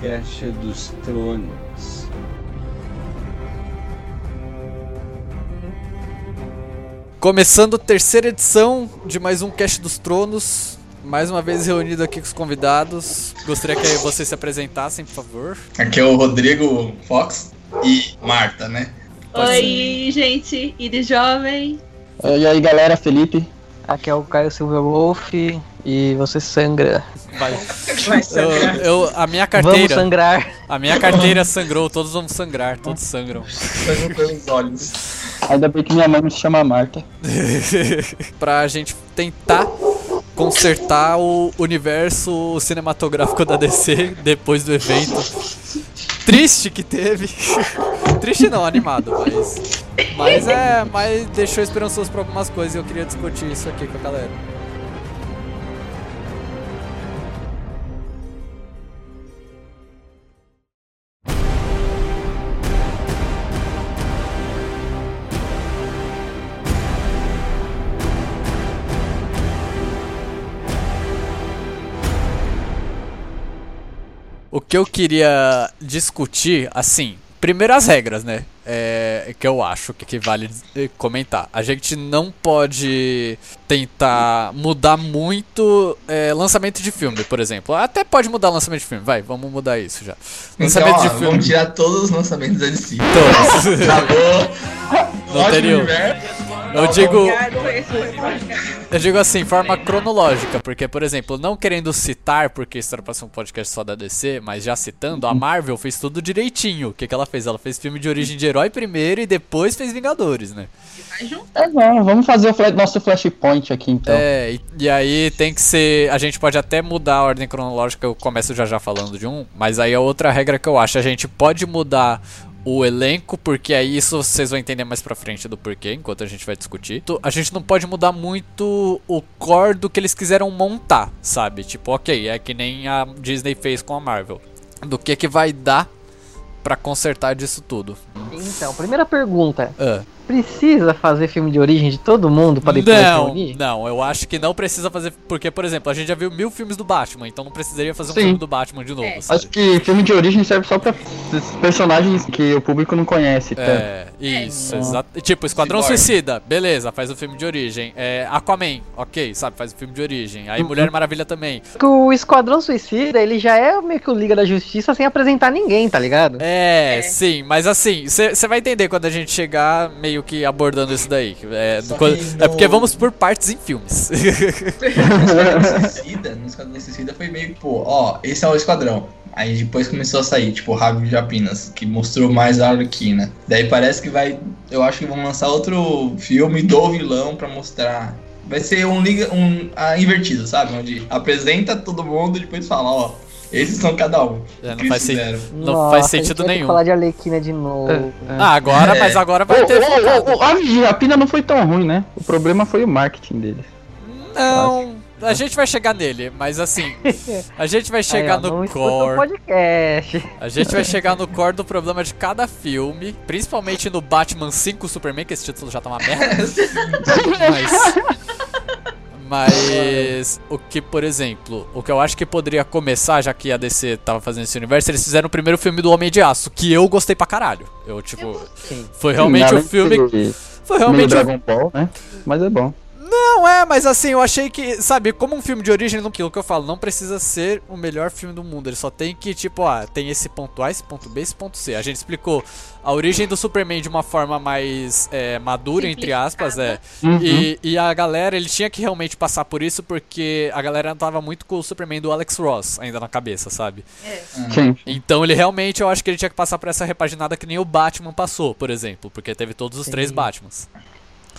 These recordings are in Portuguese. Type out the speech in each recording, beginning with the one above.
Caixa dos Tronos. Começando a terceira edição de mais um Cast dos Tronos. Mais uma vez reunido aqui com os convidados. Gostaria que vocês se apresentassem, por favor. Aqui é o Rodrigo Fox e Marta, né? Pode Oi, gente, Iris Jovem. E aí galera, Felipe. Aqui é o Caio Silva Wolf e você sangra. Vai. Vai Eu, sangrar. eu- a minha Vamos carteira. sangrar. A minha carteira sangrou, todos vamos sangrar, todos sangram. Pelos olhos. Ainda bem que minha mãe me chama Marta. pra gente tentar consertar o universo cinematográfico da DC depois do evento triste que teve. triste não, animado, mas. Mas é. Mas deixou esperançoso pra algumas coisas e eu queria discutir isso aqui com a galera. Que eu queria discutir, assim, primeiro as regras, né? É, que eu acho que, que vale comentar. A gente não pode tentar mudar muito eh, lançamento de filme, por exemplo. Até pode mudar lançamento de filme, vai, vamos mudar isso já. Então, Lançamento ó, de filme. vamos tirar todos os lançamentos da DC. Todos. Acabou. Não Ótimo teria. universo. Eu digo, eu digo assim, forma cronológica, porque, por exemplo, não querendo citar, porque isso era pra ser um podcast só da DC, mas já citando, a Marvel fez tudo direitinho. O que, que ela fez? Ela fez filme de origem de herói primeiro e depois fez Vingadores, né? É bom, vamos fazer o nosso flashpoint aqui então. É, e, e aí tem que ser. A gente pode até mudar a ordem cronológica, eu começo já já falando de um, mas aí a outra regra que eu acho, a gente pode mudar o elenco, porque aí isso vocês vão entender mais pra frente do porquê, enquanto a gente vai discutir. A gente não pode mudar muito o core do que eles quiseram montar, sabe? Tipo, ok, é que nem a Disney fez com a Marvel. Do que que vai dar pra consertar disso tudo. Então, primeira pergunta. Ah. Precisa fazer filme de origem de todo mundo pra depois Não, reunir? não, eu acho que não precisa fazer. Porque, por exemplo, a gente já viu mil filmes do Batman, então não precisaria fazer um Sim. filme do Batman de novo. É. sabe? Acho que filme de origem serve só pra personagens que o público não conhece. Tá? É, isso, É. exato. Tipo, Esquadrão Cyborg. Suicida, beleza, faz o filme de origem. É, Aquaman, ok, sabe, faz o filme de origem. Aí Uhum. Mulher Maravilha também. O Esquadrão Suicida, ele já é meio que o Liga da Justiça sem apresentar ninguém, tá ligado? É, É. sim, mas assim, você vai entender quando a gente chegar meio que abordando isso daí. É, quando- que é porque no- vamos por partes em filmes. Suicida, no Esquadrão Suicida foi meio, pô, ó, esse é o Esquadrão. Aí depois começou a sair, tipo, Rádio de Apinas, que mostrou mais a Arlequina. Daí parece que vai, eu acho que vão lançar outro filme do vilão pra mostrar. Vai ser um liga, um ah, invertido, sabe? Onde apresenta todo mundo e depois fala, ó, esses são cada um. É, não faz sen- fizeram. não Nossa, faz sentido ter nenhum. falar de Arlequina de novo. É. Ah, agora, É. mas agora Ô, vai ter. ô, ô, ô, a a Pina não foi tão ruim, né? O problema foi o marketing deles. Não, a gente vai chegar nele, mas assim, a gente vai chegar Aí, ó, no core. podcast. A gente vai chegar no core do problema de cada filme, principalmente no Batman 5 Superman, que esse título já tá uma merda. mas. Mas o que, por exemplo, o que eu acho que poderia começar, já que a DC tava fazendo esse universo, eles fizeram o primeiro filme do Homem de Aço, que eu gostei pra caralho. Eu, tipo, Sim. foi realmente o de filme. Foi realmente o Dragon Ball, né? Mas é bom. Não, é, mas assim, eu achei que, sabe, como um filme de origem, aquilo que eu falo, não precisa ser o melhor filme do mundo. Ele só tem que, tipo, ah, tem esse ponto A, esse ponto B, esse ponto C. A gente explicou a origem do Superman de uma forma mais é, madura, entre aspas, é. Uhum. E, e a galera, ele tinha que realmente passar por isso, porque a galera tava muito com o Superman do Alex Ross ainda na cabeça, sabe? É. Sim. Então ele realmente, eu acho que ele tinha que passar por essa repaginada que nem o Batman passou, por exemplo, porque teve todos os Sim. três Batmans.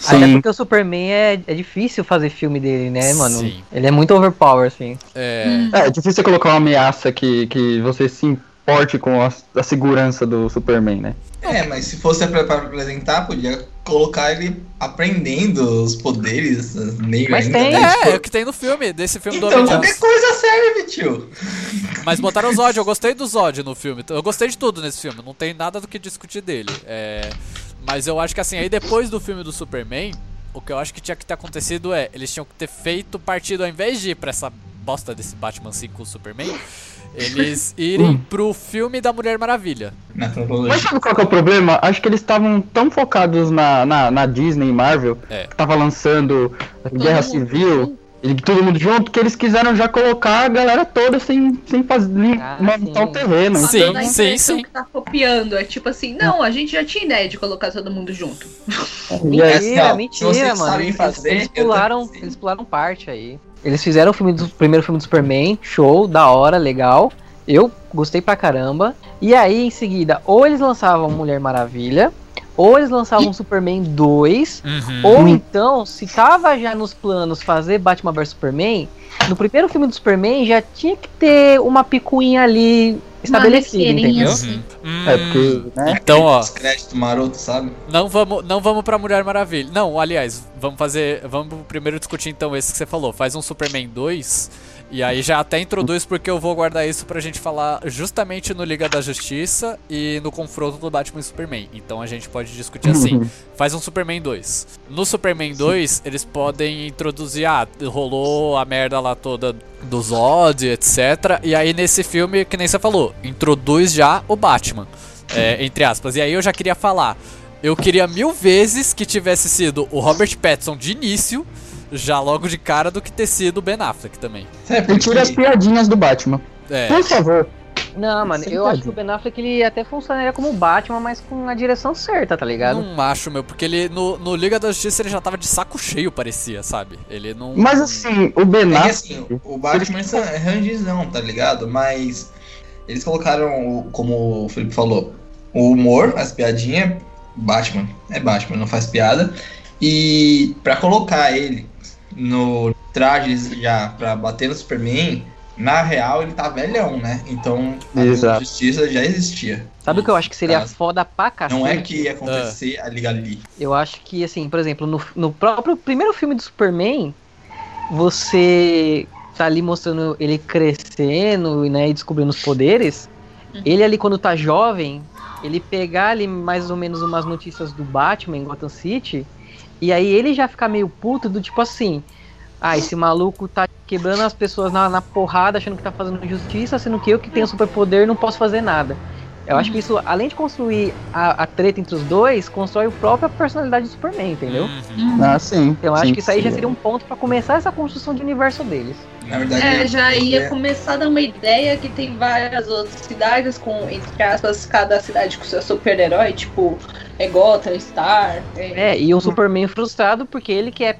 Até Sim. porque o Superman é, é difícil fazer filme dele, né, mano? Sim. Ele é muito overpower, assim. É. É, é difícil você colocar uma ameaça que, que você se importe com a, a segurança do Superman, né? É, mas se fosse pra, pra apresentar, podia colocar ele aprendendo os poderes, meio Mas ainda, tem, né? É, é o que tem no filme, desse filme do então Homem de qualquer coisa serve, tio. Mas botaram o Zod, eu gostei do Zod no filme. Eu gostei de tudo nesse filme, não tem nada do que discutir dele. É, mas eu acho que assim, aí depois do filme do Superman, o que eu acho que tinha que ter acontecido é, eles tinham que ter feito partido, ao invés de ir pra essa bosta desse Batman 5 Superman, eles irem pro filme da Mulher Maravilha. Mas sabe qual que é o problema? Acho que eles estavam tão focados na, na, na Disney e Marvel, É. que tava lançando Guerra mundo Civil, e todo mundo junto, que eles quiseram já colocar a galera toda sem, sem fazer Ah, montar o sim. terreno. Sim, então- sim, sim. que tá copiando. É tipo assim, não, a gente já tinha ideia de colocar todo mundo junto. E assim, ó, Mentira, mentira, mano. fazer, eles pularam, eles pularam parte aí. Eles fizeram o filme do o primeiro filme do Superman, show, da hora, legal. Eu gostei pra caramba. E aí, em seguida, ou eles lançavam Mulher Maravilha, ou eles lançavam Superman 2, Uhum. ou então, se tava já nos planos fazer Batman vs Superman, no primeiro filme do Superman já tinha que ter uma picuinha ali estabelecida, referência. entendeu? assim. Hum, É porque, né? Então, ó, Os créditos maroto, sabe? não vamos, não vamos pra Mulher Maravilha. Não, aliás, vamos fazer. Vamos primeiro discutir então esse que você falou. Faz um Superman 2. E aí já até introduz porque eu vou guardar isso pra gente falar justamente no Liga da Justiça e no confronto do Batman e Superman. Então a gente pode discutir assim. Faz um Superman 2. No Superman 2, eles podem introduzir, ah, rolou a merda lá toda do Zod, etc. E aí nesse filme, que nem você falou, introduz já o Batman. é, entre aspas. E aí eu já queria falar. Eu queria mil vezes que tivesse sido o Robert Pattinson de início, já logo de cara, do que ter sido o Ben Affleck também. Sabe E por tira as piadinhas do Batman. É, Por favor. Não, mano, Sem eu acho que o Ben Affleck ele até funcionaria como Batman, mas com a direção certa, tá ligado? não acho, meu, porque ele no, no Liga da Justiça ele já tava de saco cheio, parecia, sabe? Ele não. Mas assim, o Ben É que Affleck... assim, o Batman é rangizão, tá ligado? Mas eles colocaram, como o Felipe falou, o humor, as piadinhas, Batman. É Batman, não faz piada. E pra colocar ele no trajes já pra bater no Superman, na real ele tá velhão, né? Então a Exato. Justiça já existia. Sabe o que eu acho que seria Caso. foda pra cacete? Não é que ia acontecer a Liga ali. Eu acho que, assim, por exemplo, no, no próprio primeiro filme do Superman, você tá ali mostrando ele crescendo né, e descobrindo os poderes. Ele ali, quando tá jovem, ele pegar ali mais ou menos umas notícias do Batman em Gotham City, e aí ele já ficar meio puto do tipo assim. Ah, esse maluco tá quebrando as pessoas na, na porrada, achando que tá fazendo justiça, sendo que eu que tenho superpoder não posso fazer nada. Eu acho que isso, além de construir a, a treta entre os dois, constrói a própria personalidade do Superman, entendeu? Uhum. Ah, sim. Então eu acho sim, que isso aí já sim. seria um ponto pra começar essa construção de universo deles. Na verdade, É, já ia é- começar a dar uma ideia que tem várias outras cidades com, entre aspas, cada cidade com seu super-herói, tipo, é Gotham, Star. É, É, e um Superman frustrado porque ele que é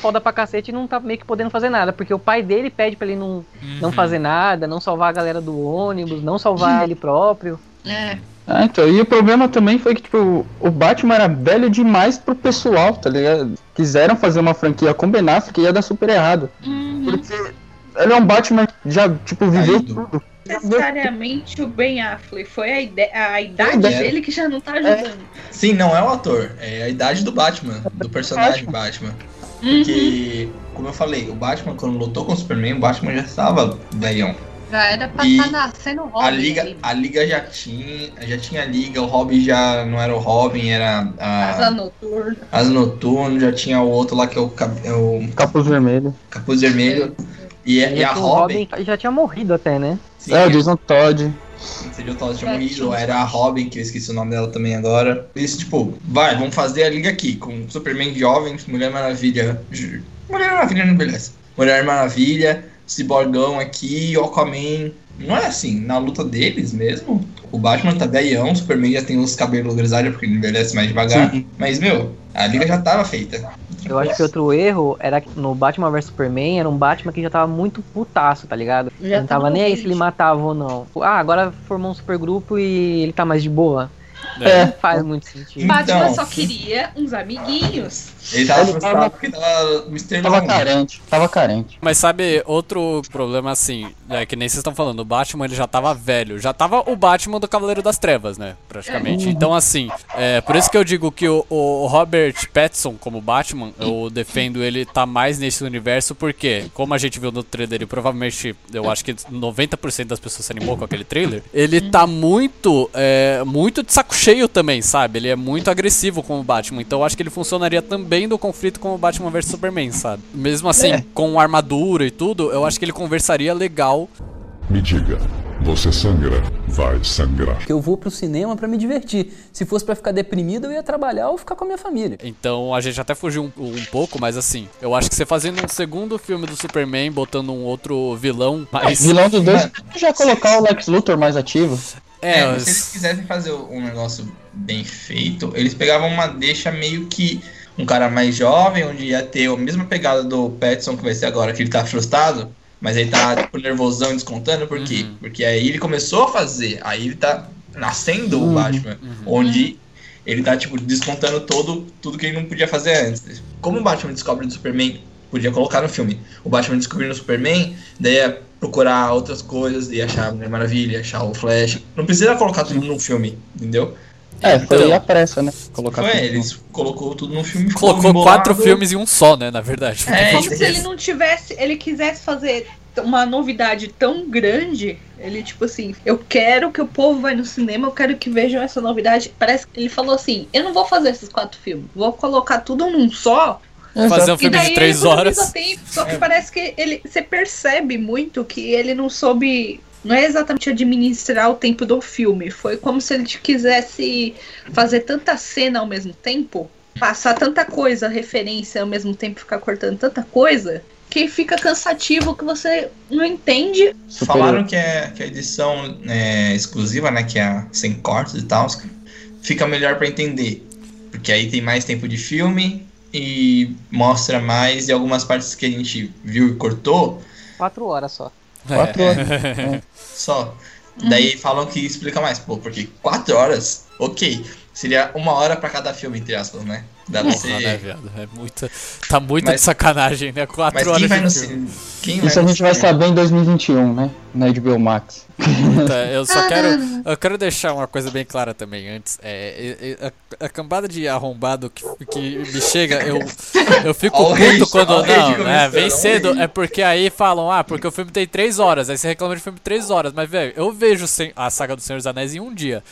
foda pra cacete e não tá meio que podendo fazer nada. Porque o pai dele pede pra ele não, não Uhum. fazer nada, não salvar a galera do ônibus, não salvar ele próprio. é. Ah, então, e o problema também foi que, tipo, o Batman era velho demais pro pessoal, tá ligado? Quiseram fazer uma franquia com Ben Affleck e ia dar super errado. Uhum. Porque ele é um Batman que já, tipo, viveu Caído. tudo. Necessariamente o Ben Affleck. Foi a, ide- a idade ideia. dele que já não tá ajudando. Sim, não é o ator, é a idade do Batman, do personagem Batman. Uhum. Porque, como eu falei, o Batman, quando lutou com o Superman, o Batman já estava velhão. Já era pra estar nascendo Robin. A liga, ali. a liga já tinha, já tinha a liga, o Robin já não era o Robin, era Asa a noturna. As Noturno, já tinha o outro lá que é o, cap- é o Capuz vermelho. Capuz Vermelho. E, a- e a Já que o Robin, já tinha morrido até, né? sim, É, o Jason Todd. seria o Todd tinha É, morrido, era a Robin, que eu esqueci o nome dela também agora. Eles, tipo, vai, vamos fazer a liga aqui, com Superman jovem, Mulher Maravilha. Mulher Maravilha não envelhece. Mulher Maravilha, Ciborgão aqui, Aquaman. Não é assim, na luta deles mesmo, o Batman tá velhão, o Superman já tem os cabelos grisalhos porque ele envelhece mais devagar. Sim. Mas, meu, a liga já tava feita. Eu acho que outro erro era que no Batman vs Superman era um Batman que já tava muito putaço, tá ligado? Já não tava nem aí se ele matava ou não. Ah, agora formou um supergrupo e ele tá mais de boa. É. Não faz muito sentido. Batman Então. só queria uns amiguinhos. Ele tava frustrado tava- porque tava Mr. Tava carente. Tava carente. Mas sabe, outro problema assim, é que nem vocês estão falando, o Batman ele já tava velho, já tava o Batman do Cavaleiro das Trevas, né, praticamente. Então assim, é por isso que eu digo que o, o Robert Pattinson como Batman, eu defendo ele tá mais nesse universo porque, como a gente viu no trailer e provavelmente, eu acho que 90% das pessoas se animou com aquele trailer, ele tá muito, é, muito de saco saco cheio também, sabe? Ele é muito agressivo como o Batman. Então eu acho que ele funcionaria também no conflito com o Batman vs Superman, sabe? Mesmo assim, É. com armadura e tudo, eu acho que ele conversaria legal. Me diga, você sangra? Vai sangrar. Porque eu vou pro cinema pra me divertir. Se fosse pra ficar deprimido, eu ia trabalhar ou ficar com a minha família. Então a gente até fugiu um, um pouco, mas assim, eu acho que você fazendo um segundo filme do Superman, botando um outro vilão mais. Vilão dos dois, já colocar o Lex Luthor mais ativo. É, É, mas se eles quisessem fazer um negócio bem feito, eles pegavam uma deixa meio que um cara mais jovem, onde ia ter a mesma pegada do Petson que vai ser agora, que ele tá frustrado, mas ele tá tipo, nervosão e descontando, por quê? Uhum. Porque aí ele começou a fazer, aí ele tá nascendo o Uhum. Batman, onde ele tá, tipo, descontando todo, tudo que ele não podia fazer antes. Como o Batman descobre do Superman, podia colocar no filme. O Batman descobrindo o Superman, daí ia procurar outras coisas, ia achar a Mulher Maravilha, achar o Flash. Não precisa colocar tudo num filme, entendeu? É, foi Então. a pressa, né? Colocar Foi, tudo. eles colocou tudo num filme. colocou embolado. quatro filmes em um só, né? Na verdade. É, Como se ele não tivesse, ele quisesse fazer uma novidade tão grande. Ele, tipo assim, eu quero que o povo vai no cinema, eu quero que vejam essa novidade. Parece que ele falou assim: eu não vou fazer esses quatro filmes, vou colocar tudo num só. Fazer um E filme daí de três horas. Tempo, só que parece que ele. Você percebe muito que ele não soube. Não é exatamente administrar o tempo do filme. Foi como se ele quisesse fazer tanta cena ao mesmo tempo, passar tanta coisa, referência ao mesmo tempo, ficar cortando tanta coisa, que fica cansativo, que você não entende. Falaram que, é, que a edição é, exclusiva, né? Que é a sem cortes e tal, fica melhor pra entender. Porque aí tem mais tempo de filme e mostra mais. E algumas partes que a gente viu e cortou, Quatro horas só. Quatro horas. só. Daí falam que explica mais. Pô, porque quatro horas, ok. Seria uma hora pra cada filme, entre aspas, né? Dá pra Porra, né, viado? É muita, tá muito Mas- de sacanagem, né? Quatro Mas horas vai de no filme. Isso a gente vai saber em 2021, né? Na HBO Max. Puta, eu só quero. Eu quero deixar uma coisa bem clara também antes. É, é, é, a, a cambada de arrombado que, que me chega, eu, eu fico o puto quando. Não, é, vem cedo. É porque aí falam, ah, porque o filme tem três horas. Aí você reclama de filme três horas. Mas, velho, eu vejo a saga do Senhor dos Anéis em um dia.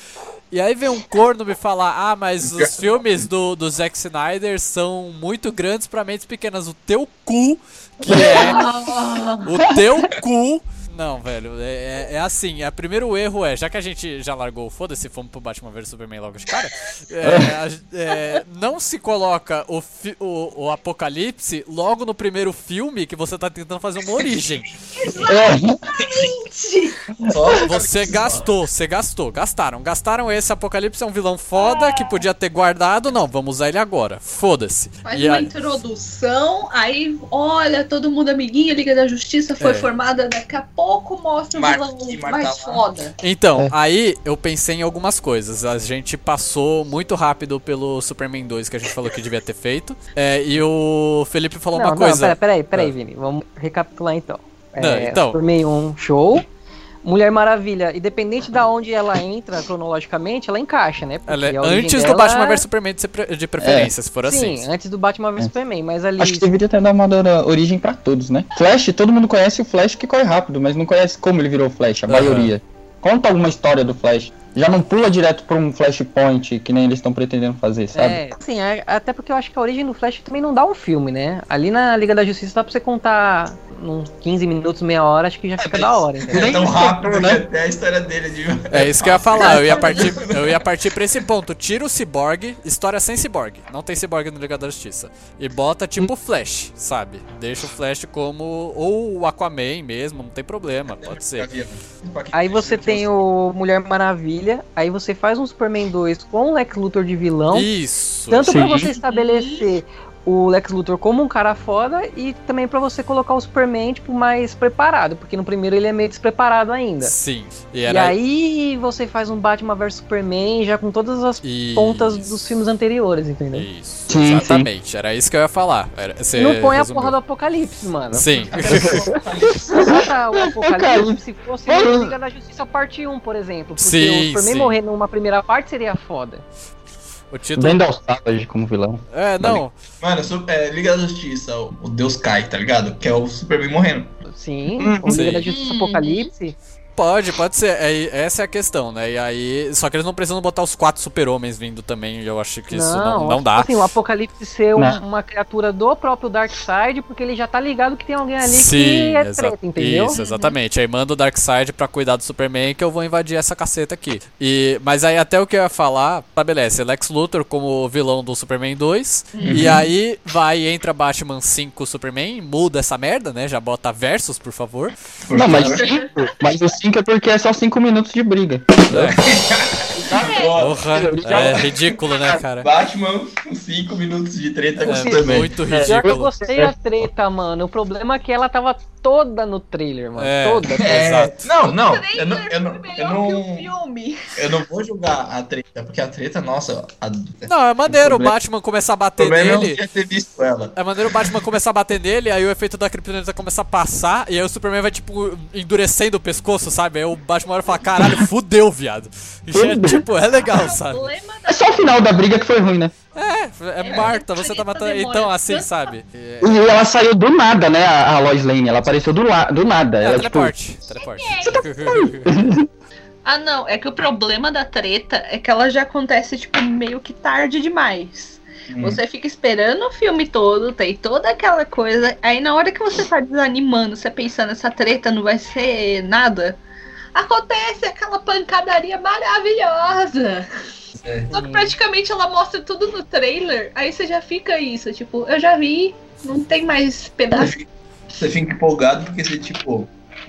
E aí vem um corno me falar, ah, mas os filmes do, do Zack Snyder são muito grandes pra mentes pequenas. O teu cu, que é o teu cu. Não, velho, é, é- é assim. É, primeiro erro é, já que a gente já largou, foda-se, fomos pro Batman vs Superman logo de cara. é, a- é, não se coloca o, fi- o, o apocalipse logo no primeiro filme que você tá tentando fazer uma origem. Só- Você gastou, você gastou, gastaram. Gastaram esse apocalipse, é um vilão foda que podia ter guardado. Não, vamos usar ele agora. Foda-se. Faz E uma aí- introdução, aí olha, todo mundo amiguinho, Liga da Justiça foi É. formada, daqui a pouco mostra o Mar- vilão e mais foda. Então, É. aí eu pensei em algumas coisas. A gente passou muito rápido pelo Superman 2 que a gente falou que devia ter feito. É, e o Felipe falou não, uma não, coisa. pera, peraí, peraí, Ah. Vini. Vamos recapitular então. Não, É, então. Superman 1, show. Mulher Maravilha, independente da onde ela entra cronologicamente, ela encaixa, né? Porque Ela é antes do dela- Batman vs Superman de, preferência, se for assim. Sim, antes do Batman vs É. Superman, mas ali. Acho que deveria ter dado uma origem pra todos, né? Flash, todo mundo conhece o Flash que corre rápido, mas não conhece como ele virou Flash, a Aham. maioria. Conta alguma história do Flash. Já não pula direto pra um Flashpoint, que nem eles estão pretendendo fazer, sabe? É, sim, é- até porque eu acho que a origem do Flash também não dá um filme, né? Ali na Liga da Justiça dá pra você contar uns 15 minutos, meia hora, acho que já fica mas- da hora. entendeu? É tão rápido que né? até a história dele de. É isso que eu ia falar, eu ia partir, eu ia partir pra esse ponto. Tira o Cyborg, história sem Cyborg. Não tem Cyborg no Liga da Justiça. E bota tipo Flash, sabe? Deixa o Flash como. Ou o Aquaman mesmo, não tem problema, pode ser. Aí você tem o Mulher Maravilha, aí você faz um Superman 2 com o Lex Luthor de vilão, Isso. tanto pra Sim. você estabelecer o Lex Luthor como um cara foda e também pra você colocar o Superman tipo mais preparado, porque no primeiro ele é meio despreparado ainda. Sim. E E era. aí você faz um Batman vs Superman já com todas as Isso. pontas dos filmes anteriores, entendeu? Isso, Sim, exatamente. Era isso que eu ia falar. Era, você Não põe a resumiu. porra do Apocalipse, mano. Sim. Bota o Apocalipse se fosse Liga da Justiça parte 1, por exemplo. Porque Sim, o Superman sim. morrer numa primeira parte seria foda. O título. Vendal Savage como vilão. É, não. Mano, é, Liga da Justiça, o, o Deus cai, tá ligado? Que é o Superman morrendo. Sim, Hum, o Liga sim. da Justiça Apocalipse Pode, pode ser. É, essa é a questão, né? E aí. Só que eles não precisam botar os quatro super-homens vindo também. e Eu acho que isso não, não dá. Assim, o Apocalipse ser um- Não. uma criatura do próprio Darkseid, porque ele já tá ligado que tem alguém ali Sim, que é exa- treta, entendeu? Isso, exatamente. Aí manda o Darkseid pra cuidar do Superman que eu vou invadir essa caceta aqui. E, mas aí até o que eu ia falar, estabelece Lex Luthor como vilão do Superman 2. E aí vai, entra Batman 5 Superman, muda essa merda, né? Já bota versus, por favor. Não, mas 5, mas 5 é porque é só 5 minutos de briga. Porra, é ridículo, né, cara? Batman com 5 minutos de treta com o É Superman. muito Pior que eu ridículo. gostei da treta, mano. O problema é que ela tava toda no trailer, mano. É. Toda. É, Exato. Não, não, O eu não, eu não, eu melhor que o não, filme. eu não vou julgar a treta, porque a treta, nossa, a, Não, é maneiro o problema- Batman começar a o bater é eu não nele. tinha ter visto ela. É maneiro o Batman começar a bater nele, aí o efeito da kryptonita começa a passar, e aí o Superman vai, tipo, endurecendo o pescoço, sabe? Aí o Batman olha e fala, caralho, fudeu, viado. E é, tipo, é legal, O sabe? É só o final da briga que foi ruim, né? É, é Marta, você tá matando. Então, assim, sabe? É, E ela saiu do nada, né, a, Lois Lane. Ela apareceu do, la, do nada. é ela, tipo, teleporte. Teleporte. Ah, não. É que o problema da treta é que ela já acontece, tipo, meio que tarde demais. Hum. Você fica esperando o filme todo, tem toda aquela coisa. Aí na hora que você tá desanimando, você pensando, essa treta não vai ser nada. Acontece aquela pancadaria maravilhosa. É. Só que praticamente ela mostra tudo no trailer. Aí você já fica isso, tipo, eu já vi, não tem mais pedaço. você fica empolgado porque você, tipo,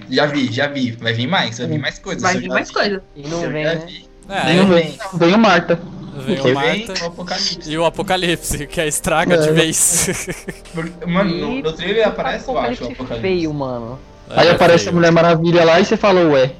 já vi, já vi, vai vir mais, vai vir mais coisas. Vai vir mais vi, coisa. E não vem, né? É, Não vem. veio, veio Marta. Porque o vem Marta o Apocalipse. e o Apocalipse, que é estraga de É. vez. Porque, Mano, no, no trailer aparece, eu acho, o Apocalipse feio, mano. Aí É, aparece feio. a Mulher Maravilha lá e você falou, ué.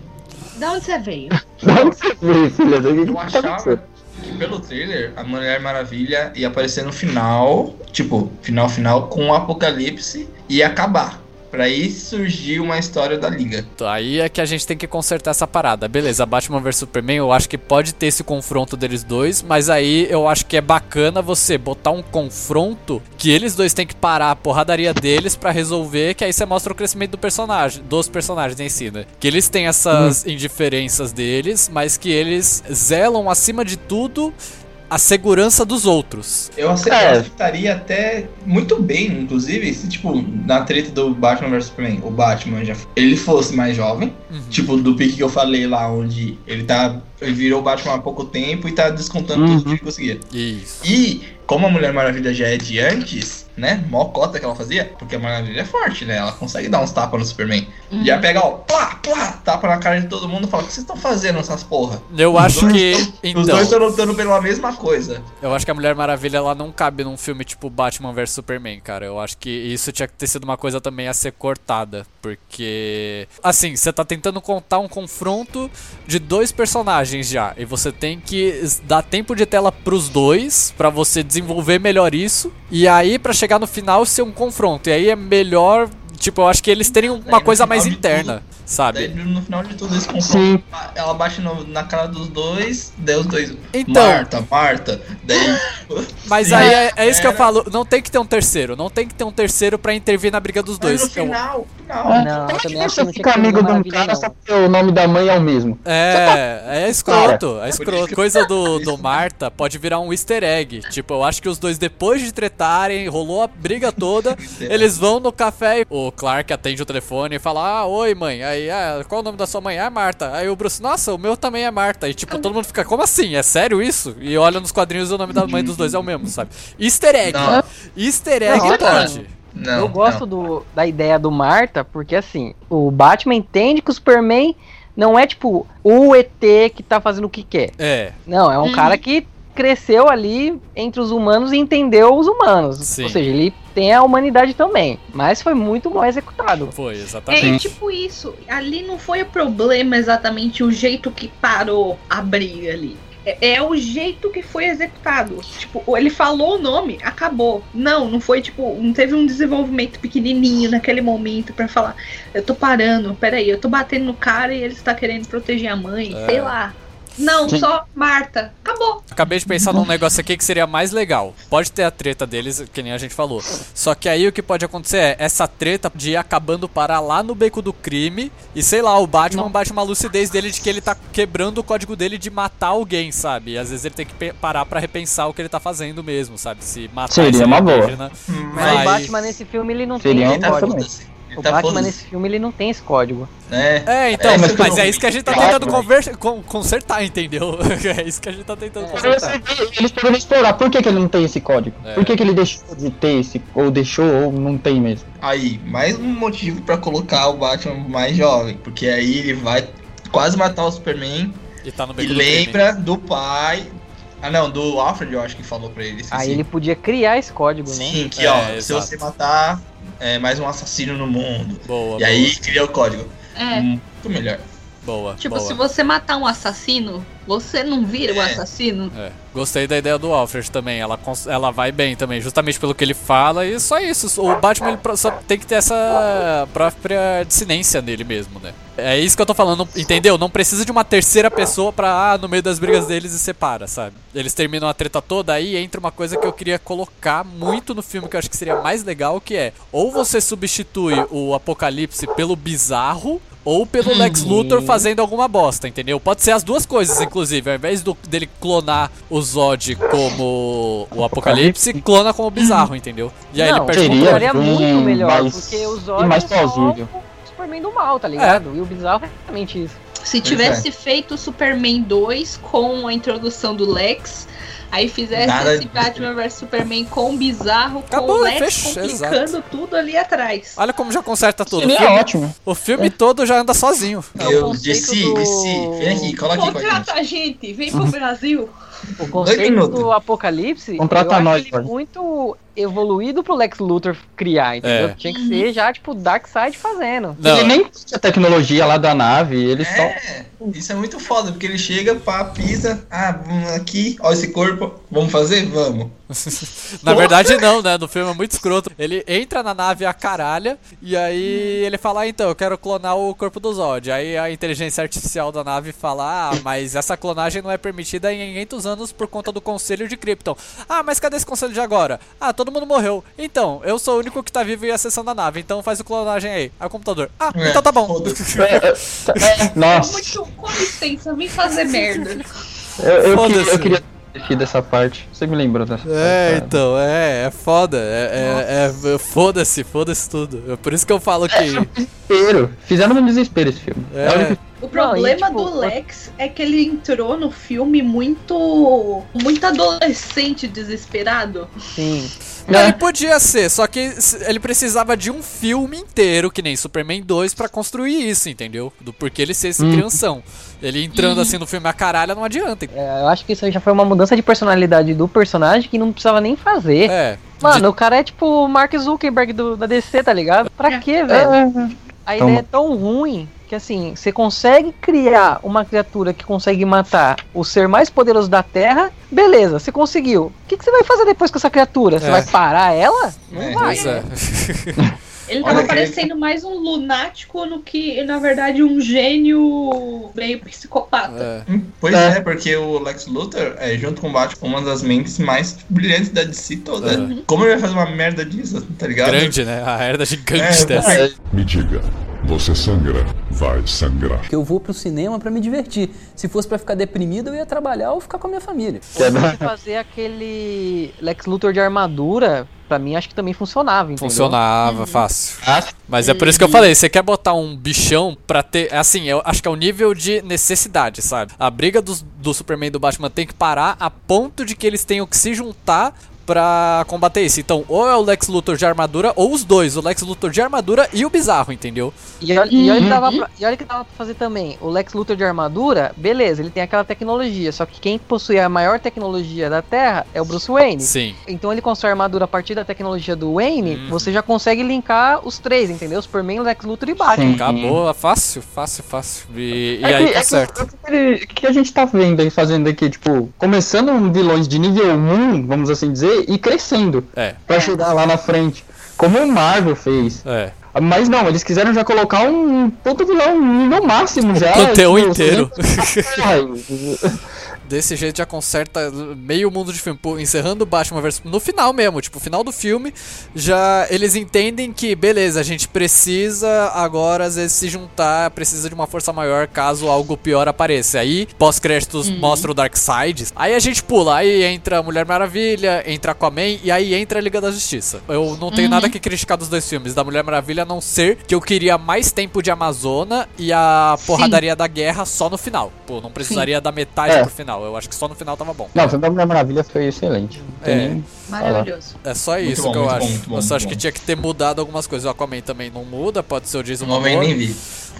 Da onde você veio? Da onde você veio, filha? Eu que tá achava que pelo trailer a Mulher Maravilha ia aparecer no final, tipo, final final com o Apocalipse e ia acabar. Pra aí surgir uma história da Liga. Aí é que a gente tem que consertar essa parada. Beleza, Batman vs Superman, eu acho que pode ter esse confronto deles dois, mas aí eu acho que é bacana você botar um confronto que eles dois têm que parar a porradaria deles pra resolver, que aí você mostra o crescimento do personagem, dos personagens em si, né? Que eles têm essas indiferenças deles, mas que eles zelam acima de tudo a segurança dos outros. Eu ace- É. aceitaria até muito bem, inclusive, se, tipo, na treta do Batman vs Superman, o Batman já ele fosse mais jovem, Uhum. tipo, do pique que eu falei lá, onde ele tá. Ele virou Batman há pouco tempo e tá descontando Uhum. tudo que ele conseguia. Isso. E como a Mulher Maravilha já é de antes, né? Mó cota que ela fazia, porque a Maravilha é forte, né? Ela consegue dar uns tapas no Superman. Já pega, ó, plá, plá, tapa na cara de todo mundo e fala: O que vocês estão fazendo essas porra? Eu Os acho que. tão- Os Então. dois estão lutando pela mesma coisa. Eu acho que a Mulher Maravilha ela não cabe num filme tipo Batman vs Superman, cara. Eu acho que isso tinha que ter sido uma coisa também a ser cortada. Porque. Assim, você tá tentando contar um confronto de dois personagens já. E você tem que dar tempo de tela pros dois. pra você desenvolver melhor isso. E aí, pra chegar no final, ser um confronto. E aí é melhor. Tipo, eu acho que eles terem uma no coisa mais interna, Daí sabe? no final de tudo esse confronto, Sim. ela bate no- na cara dos dois, daí os dois. Então. Marta, Marta. Daí. Mas Sim. aí é, é isso que eu falo. Não tem que ter um terceiro. Não tem que ter um terceiro pra intervir na briga dos Mas dois. no Eu- final, final. Não, eu também acho que Você não fica amigo de um cara só porque o nome da mãe é o mesmo. É, é escroto, é escroto. Coisa do, do Marta pode virar um easter egg. Tipo, eu acho que os dois, depois de tretarem, rolou a briga toda, eles vão no café e o Clark atende o telefone e fala: Ah, oi, mãe. Aí, ah, qual o nome da sua mãe? Ah, Marta. Aí o Bruce, nossa, o meu também é Marta. E tipo, todo mundo fica, como assim? É sério isso? E olha nos quadrinhos o nome da mãe dos dois é o mesmo, sabe? Easter egg. Não. Easter egg Não, pode. Não, eu gosto do, da ideia do Marta, porque assim, o Batman entende que o Superman não é tipo o ET que tá fazendo o que quer. É, Não, é um Uhum. cara que cresceu ali entre os humanos e entendeu os humanos. Sim. Ou seja, ele tem a humanidade também. Mas foi muito mal executado. foi, É exatamente. tipo isso. Ali não foi o problema exatamente o jeito que parou a briga ali. É, é o jeito que foi executado. Tipo, ele falou o nome, acabou. Não, não foi tipo, não teve um desenvolvimento pequenininho naquele momento pra falar, eu tô parando, peraí, eu tô batendo no cara e ele está querendo proteger a mãe, É. sei lá. Não, Sim. só Marta. Acabou. Acabei de pensar num negócio aqui que seria mais legal. Pode ter a treta deles, que nem a gente falou. Só que aí o que pode acontecer é essa treta de ir acabando parar lá no beco do crime. E sei lá, o Batman bate uma lucidez dele de que ele tá quebrando o código dele de matar alguém, sabe? E às vezes ele tem que parar pra repensar o que ele tá fazendo mesmo, sabe? Se matar Seria uma boa. alienígena, Mas vai- o Batman nesse filme ele não Seria tem Ele tá Ele O tá Batman foda-se. nesse filme ele não tem esse código. É. É, então, É, mas, mas é isso que a gente tá Claro, tentando né? conversa, con- consertar, entendeu? É isso que a gente tá tentando É. consertar. Eles poderiam explorar por que, que ele não tem esse código. É. Por que, que ele deixou de ter esse, ou deixou, ou não tem mesmo. Aí, mais um motivo pra colocar o Batman mais jovem. Porque aí ele vai quase matar o Superman E tá no e do lembra do pai. Ah não, do Alfred eu acho que falou pra ele. Aí ele podia criar esse código, né? Sim, que É, ó, se exato. você matar é, mais um assassino no mundo. Boa, E aí cria o código. É. Muito melhor. Boa. Tipo, boa. se você matar um assassino, você não vira o É. assassino. É, gostei da ideia do Alfred também. Ela, ela vai bem também, justamente pelo que ele fala. E só isso. O Batman ele só tem que ter essa própria dissidência nele mesmo, né? É isso que eu tô falando, entendeu? Não precisa de uma terceira pessoa pra, ah, no meio das brigas deles e separa, sabe? Eles terminam a treta toda, aí entra uma coisa que eu queria colocar muito no filme que eu acho que seria mais legal, que é ou você substitui o Apocalipse pelo bizarro, ou pelo Lex Luthor fazendo alguma bosta, entendeu? Pode ser as duas coisas, inclusive. Ao invés do, dele clonar o Zod como o Apocalipse, clona como o Bizarro, entendeu? E aí não, ele perde o seria bem muito melhor, mais- porque o Zod mais é plausível. o Superman do mal, tá ligado? E o bizarro é exatamente isso. Se tivesse feito o Superman 2 com a introdução do Lex, aí fizesse Nada esse disso. Batman vs Superman com o bizarro, com Acabou, o Lex complicando tudo ali atrás. Olha como já conserta tudo. O filme, ótimo. o filme todo já anda sozinho. É Eu conceito disse, do- disse, vem aqui, cola aqui com a gente. Contrata a gente, vem pro Brasil. O conceito do Apocalipse, Contrata eu acho nós, ele muito evoluído pro Lex Luthor criar, entendeu? É. Tinha que ser já, tipo, Darkseid fazendo. Não, Ele nem tinha tecnologia lá da nave, ele só. É, isso é muito foda, porque ele chega, pá, pisa, ah, vamos aqui, ó esse corpo, vamos fazer? Vamos. Na verdade, não, né? No filme é muito escroto. Ele entra na nave a caralha e aí ele fala: ah, então, eu quero clonar o corpo do Zod. Aí a inteligência artificial da nave fala: ah, mas essa clonagem não é permitida em 500 anos por conta do conselho de Krypton. Ah, mas cadê esse conselho de agora? Ah, todo mundo morreu. Então, eu sou o único que tá vivo e a sessão da nave, então faz o clonagem aí. Aí o computador: ah, É, então tá bom. foda-se. É, nossa, Muito, com licença, vem fazer merda. eu, eu, queria, eu queria ter dessa parte. Você me lembrou dessa É, parte. então, é, é foda. É, é, é- foda-se, foda-se tudo. É por isso que eu falo que. Desespero. Fizeram no desespero esse filme. É. É. a O problema tipo, do Lex é que ele entrou no filme muito. muito adolescente desesperado. Sim. Não. Ele podia ser, só que ele precisava de um filme inteiro, que nem Superman 2, pra construir isso, entendeu? Do porquê ele ser esse Hum. crianção. Ele entrando assim no filme a caralho não adianta. É, eu acho que isso aí já foi uma mudança de personalidade do personagem que não precisava nem fazer. É. Mano, o cara é tipo o Mark Zuckerberg do, da DC, tá ligado? Pra É. quê, velho? É, A Toma. ideia é tão ruim que assim, você consegue criar uma criatura que consegue matar o ser mais poderoso da Terra, beleza, você conseguiu. O que, que você vai fazer depois com essa criatura? Você É. vai parar ela? Não É, vai. É. Ele Olha tava que- parecendo mais um lunático no que, na verdade, um gênio meio psicopata. É. Pois É. é. porque o Lex Luthor, é, junto com o Batman, uma das mentes mais brilhantes da DC toda. É. Como ele vai fazer uma merda disso, tá ligado? Grande, né? A herda gigante É, dessa. é, Me diga, você sangra, vai sangrar. Eu vou pro cinema pra me divertir. Se fosse pra ficar deprimido, eu ia trabalhar ou ficar com a minha família. Você fazer aquele Lex Luthor de armadura, pra mim acho que também funcionava, entendeu? Funcionava fácil. Ah, Mas é por isso que eu falei, você quer botar um bichão pra ter. Assim, eu acho que é o nível de necessidade, sabe? A briga dos- do Superman e do Batman tem que parar a ponto de que eles tenham que se juntar pra combater isso. Então, ou é o Lex Luthor de armadura, ou os dois, o Lex Luthor de armadura e o bizarro, entendeu? E olha, e olha que dava pra, e olha que dava pra fazer também. O Lex Luthor de armadura, beleza, ele tem aquela tecnologia. Só que quem possui a maior tecnologia da Terra é o Bruce Wayne. Sim. Então ele constrói a armadura a partir da tecnologia do Wayne. Uhum. Você já consegue linkar os três, entendeu? Superman, Lex Luthor e Batman. Sim. Acabou, fácil, fácil, fácil. E, e É aí que- tá é que- certo. O que, ele- o que a gente tá vendo aí, fazendo aqui, tipo, começando um vilões de nível 1, vamos assim dizer, e crescendo É, pra chegar lá na frente. Como o Marvel fez. é. Mas não, eles quiseram já colocar um puto vilão no máximo já. Panteão tipo, inteiro. Desse jeito já conserta meio mundo de filme. Pô, encerrando o Batman vs. No final mesmo, tipo, final do filme, já eles entendem que, beleza, a gente precisa agora, às vezes, se juntar, precisa de uma força maior caso algo pior apareça. Aí, pós-créditos mostra o Darkseid. Aí a gente pula, aí entra a Mulher Maravilha, entra Aquaman e aí entra a Liga da Justiça. Eu não tenho nada que criticar dos dois filmes, da Mulher Maravilha, a não ser que eu queria mais tempo de Amazona e a porradaria da guerra só no final. Pô, não precisaria da metade É. pro final. Eu acho que só no final tava bom. Não, o filme da Mulher Maravilha foi excelente. É. Maravilhoso. É só isso bom, que eu acho. bom, bom, eu só acho que tinha que ter mudado algumas coisas. O Aquaman também não muda, pode ser o Jason O homem Momoa. nem vi.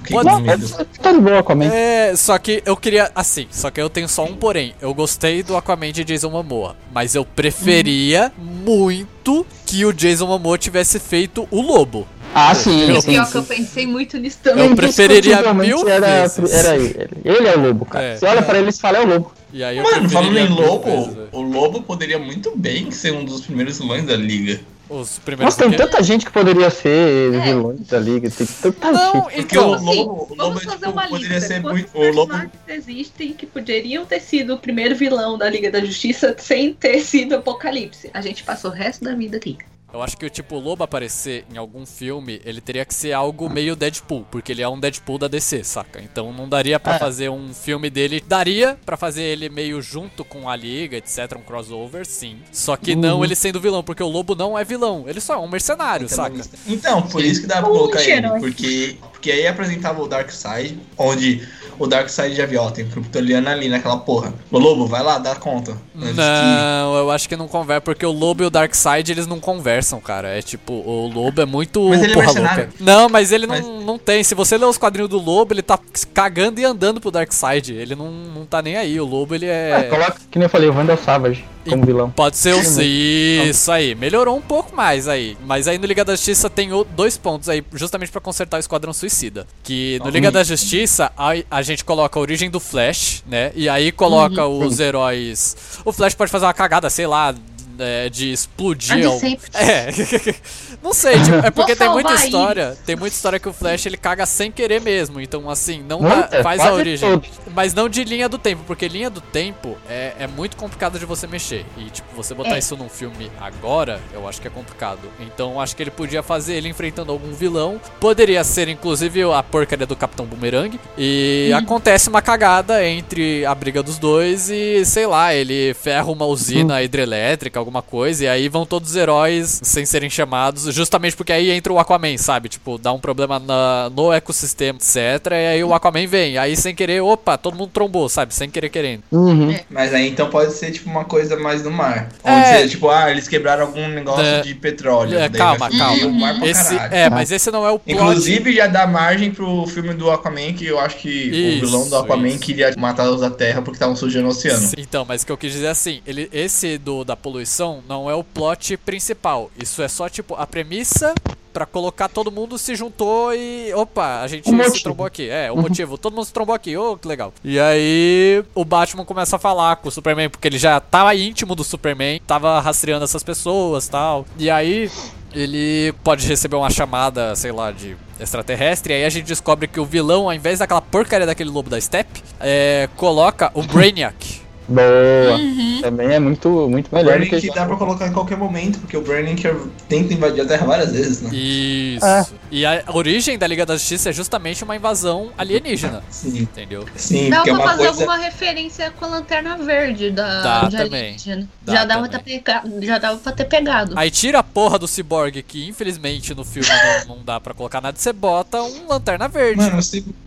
Pode- Não, é tá de boa Aquaman. É, só que eu queria. Assim, só que eu tenho só um porém. Eu gostei do Aquaman de Jason Momoa. Mas eu preferia muito que o Jason Momoa tivesse feito o lobo. Ah, sim, Eu- sim, Pior que sim. eu pensei muito nisso também. Eu preferiria mil era, vezes. Era ele. Ele é o lobo, cara. É. Você olha pra ele e fala, é o lobo. E aí eu Mano, falando em lobo, vezes, o lobo poderia muito bem ser um dos primeiros vilões da liga. Os primeiros. Nossa, tem tanta gente que poderia ser É. vilões da liga. Tem tanta Não, gente. Porque então. o Assim, lobo, o lobo vamos é, fazer tipo, uma poderia lista. ser Quantos muito. O lobo. personagens existem que poderiam ter sido o primeiro vilão da Liga da Justiça sem ter sido Apocalipse? A gente passou o resto da vida aqui. Eu acho que tipo, o lobo aparecer em algum filme, ele teria que ser algo meio Deadpool, porque ele é um Deadpool da DC, saca? Então não daria pra É. fazer um filme dele. Daria pra fazer ele meio junto com a Liga, etc, um crossover, sim. Só que não ele sendo vilão, porque o lobo não é vilão, ele só é um mercenário, saca? Então, por isso que dá pra Um colocar ele. Porque, porque aí apresentava o Darkseid, onde o Darkseid já viu, ó, tem Kryptoniano ali naquela porra. O lobo, vai lá, dá conta. Antes Não, eu acho que não conversa, porque o lobo e o Darkseid eles não conversam, cara. É tipo, o lobo é muito Mas ele é mercenário. louca. Não, mas ele não, Mas- não tem. Se você ler os quadrinhos do lobo, ele tá cagando e andando pro Darkseid. Ele não, não tá nem aí. O lobo, ele É, é. coloca, que nem eu falei, o Vandal Savage como vilão. Pode ser o Isso aí. Melhorou um pouco mais aí. Mas aí no Liga da Justiça tem dois pontos aí, justamente pra consertar o Esquadrão Suicida. Que no Liga da Justiça, a, a gente coloca a origem do Flash, né? E aí coloca os heróis. O Flash pode fazer uma cagada, sei lá. É, de explodir. Sempre. É. não sei, tipo, é porque tem muita história. Tem muita história que o Flash ele caga sem querer mesmo. Então, assim, não Muita, dá- faz a origem. todos. Mas não de linha do tempo, porque linha do tempo é, é muito complicado de você mexer. E, tipo, você botar É. isso num filme agora, eu acho que é complicado. Então, acho que ele podia fazer ele enfrentando algum vilão. Poderia ser, inclusive, a porcaria do Capitão Boomerang. E acontece uma cagada entre a briga dos dois e, sei lá, ele ferra uma usina hidrelétrica, alguma coisa. E aí vão todos os heróis sem serem chamados, justamente porque aí entra o Aquaman, sabe? Tipo, dá um problema na- no ecossistema, etc. E aí o Aquaman vem. Aí, sem querer, opa, todo mundo trombou, sabe? Sem querer querendo. Uhum. Mas aí então pode ser tipo uma coisa mais no mar. Onde É. você, tipo, ah, eles quebraram algum negócio É. de petróleo. É, calma, calma. O mar pra Esse, é, mas esse não é o plot. Inclusive já dá margem pro filme do Aquaman, que eu acho que Isso, o vilão do Aquaman isso. queria matar os da Terra porque estavam sujando o oceano. Sim, Então, mas o que eu quis dizer é assim, ele, esse do da poluição não é o plot principal. Isso é só tipo a premissa pra colocar todo mundo se juntou e opa, a gente O se trombou aqui. É, o motivo, todo mundo se trombou aqui. Ô, que legal. E aí o Batman começa a falar com o Superman porque ele já tava íntimo do Superman, tava rastreando essas pessoas, tal. E aí ele pode receber uma chamada, sei lá, de extraterrestre, e aí a gente descobre que o vilão, ao invés daquela porcaria daquele lobo da steppe, é, coloca o Brainiac. Boa. Uhum. Também é muito, muito O melhor do Burning que. que dá pra colocar em qualquer momento, porque o Burning que tenta invadir a Terra várias vezes, né? Isso. É. E a origem da Liga da Justiça é justamente uma invasão alienígena. Sim. Entendeu? Sim, Dá é pra uma fazer coisa. alguma referência com a lanterna verde da Dá de também. Dá Já dava, também. já dava pra ter pegado. Aí tira a porra do Cyborg, que infelizmente no filme não, não dá pra colocar nada, e você bota um lanterna verde. Mano,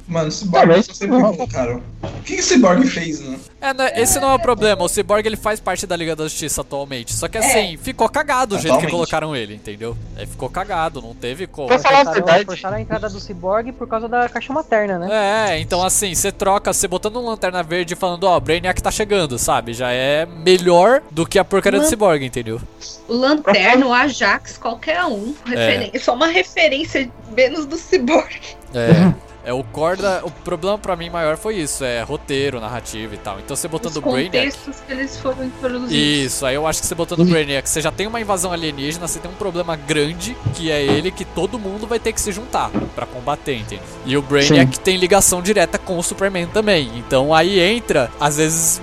mano, esse Cyborg mas- só sempre colocaram. O que esse Cyborg fez, né? É, né, esse não é o problema. O Cyborg ele faz parte da Liga da Justiça atualmente. Só que assim, ficou cagado o jeito que Atualmente. colocaram ele, entendeu? É, ficou cagado, não teve como. Pra falar a Forçaram, verdade. forçaram a entrada do Cyborg por causa da caixa materna, né? É, então assim, você troca, você botando um lanterna verde e falando, ó, o Brainiac tá chegando, sabe? Já é melhor do que a porcaria do Lan- Cyborg, entendeu? O Lanterna, o Ajax, qualquer um. É. Referen- Só uma referência menos do Cyborg. É. É o core da, O problema pra mim maior foi isso, é roteiro, narrativa e tal. Então você botando Os o Brainiac. contextos que eles foram introduzidos. Isso, aí eu acho que você botando o Brainiac, você já tem uma invasão alienígena, você tem um problema grande, que é ele que todo mundo vai ter que se juntar pra combater, entende? E o Brainiac tem ligação direta com o Superman também. Então aí entra, às vezes,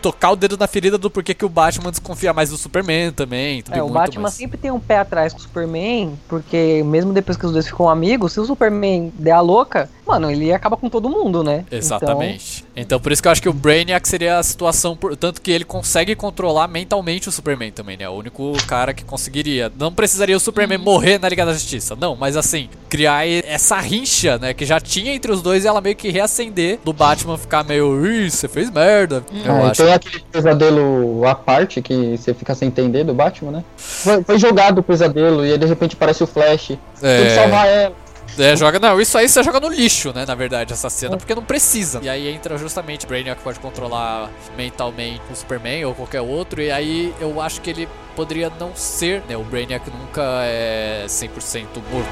tocar o dedo na ferida do porquê que o Batman desconfia mais do Superman também. tudo É, o Batman mais. sempre tem um pé atrás com o Superman, porque mesmo depois que os dois ficam amigos, se o Superman der a louca, mano, ele acaba com todo mundo, né? Exatamente. Então, por isso que eu acho que o Brainiac seria a situação, por, tanto que ele consegue controlar mentalmente o Superman também, né? É o único cara que conseguiria. Não precisaria o Superman morrer na Liga da Justiça, não, mas assim, criar essa rincha, né, que já tinha entre os dois e ela meio que reacender do Batman ficar meio, ih, você fez merda. Eu É, e acho. tem aquele pesadelo à parte que você fica sem entender do Batman, né? Foi, foi jogado o pesadelo e aí de repente aparece o Flash. Tem que É, salvar ela. É, joga, não, isso aí você joga no lixo, né, na verdade, essa cena, porque não precisa. E aí entra justamente Brainiac pode controlar mentalmente o Superman ou qualquer outro, e aí eu acho que ele poderia não ser, né, o Brainiac nunca é 100% morto.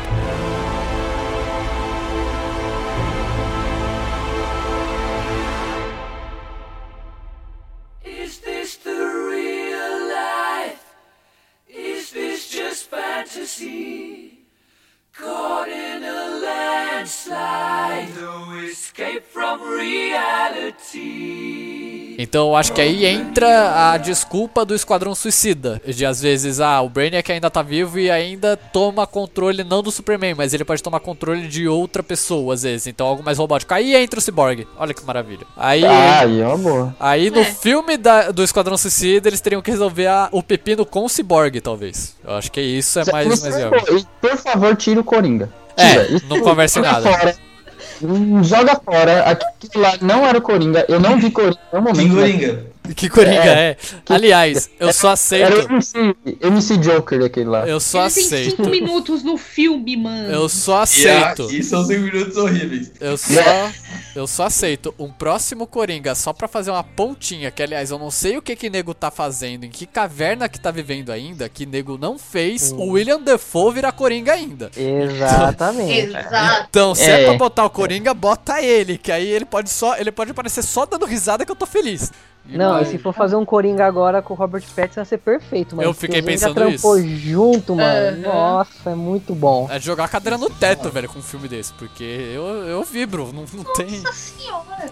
Is this Então eu acho que aí entra a desculpa do Esquadrão Suicida. De às vezes, ah, o Brainiac ainda tá vivo e ainda toma controle não do Superman, mas ele pode tomar controle de outra pessoa às vezes. Então algo mais robótico. Aí entra o Cyborg. Olha que maravilha. Aí. Ah, aí é. Aí no É. filme da- do Esquadrão Suicida eles teriam que resolver a- o pepino com o Cyborg, talvez. Eu acho que isso é mais, mais viável. E, por favor, tira o Coringa. É, Tira. não converse joga nada. Fora. Joga fora. Aquilo lá não era o Coringa. Eu não vi Coringa no momento. Coringa? Que Coringa é. É, que- Aliás, eu só Era aceito. o MC, MC Joker aquele lá. Eu só Ele tem aceito. cinco minutos no filme, mano. Eu só aceito. e são cinco minutos horríveis. Eu só, eu só aceito um próximo Coringa só pra fazer uma pontinha, que aliás eu não sei o que que nego tá fazendo, em que caverna que tá vivendo ainda, que nego não fez o William Defoe virar Coringa ainda. Exatamente. Exato. Então, se é. É. pra botar o Coringa, bota ele, que aí ele pode só, ele pode aparecer só dando risada que eu tô feliz. E Não, vai- e se for fazer um Coringa agora com o Robert Pattinson, vai ser perfeito, mano. Eu fiquei pensando já trampou junto, mano. Aham. Nossa, é muito bom. É jogar a cadeira no teto, velho, com um filme desse, porque eu, eu vibro, não, não tem.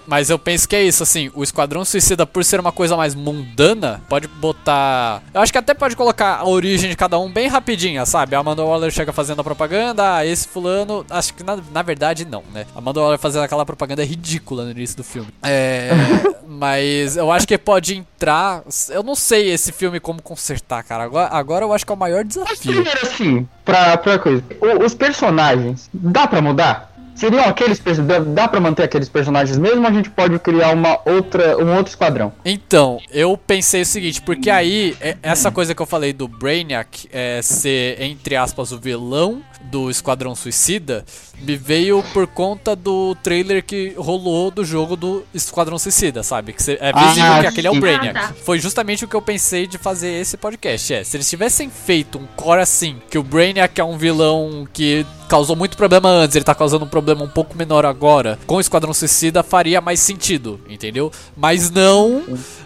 Mas eu penso que é isso, assim, o Esquadrão Suicida, por ser uma coisa mais mundana, pode botar. Eu acho que até pode colocar a origem de cada um bem rapidinha, sabe? A Amanda Waller chega fazendo a propaganda, ah, esse fulano. Acho que na, na verdade não, né? A Amanda Waller fazendo aquela propaganda ridícula no início do filme. É. mas eu acho que pode entrar. Eu não sei esse filme como consertar, cara. Agora, agora eu acho que é o maior desafio. Primeiro assim, pra, pra coisa. o- os personagens, dá pra mudar? Seriam aqueles perso- dá, dá pra manter aqueles personagens mesmo ou a gente pode criar uma outra, um outro esquadrão? Então, eu pensei o seguinte, porque aí, é- essa coisa que eu falei do Brainiac é, ser, entre aspas, o vilão do Esquadrão Suicida, me veio por conta do trailer que rolou do jogo do Esquadrão Suicida, sabe? Que é visível Ah, que aquele é o. Brainiac. Ah, tá. Foi justamente o que eu pensei de fazer esse podcast. É, se eles tivessem feito um core assim, que o Brainiac é um vilão que causou muito problema antes, ele tá causando um problema um pouco menor agora, com o Esquadrão Suicida faria mais sentido, entendeu? Mas não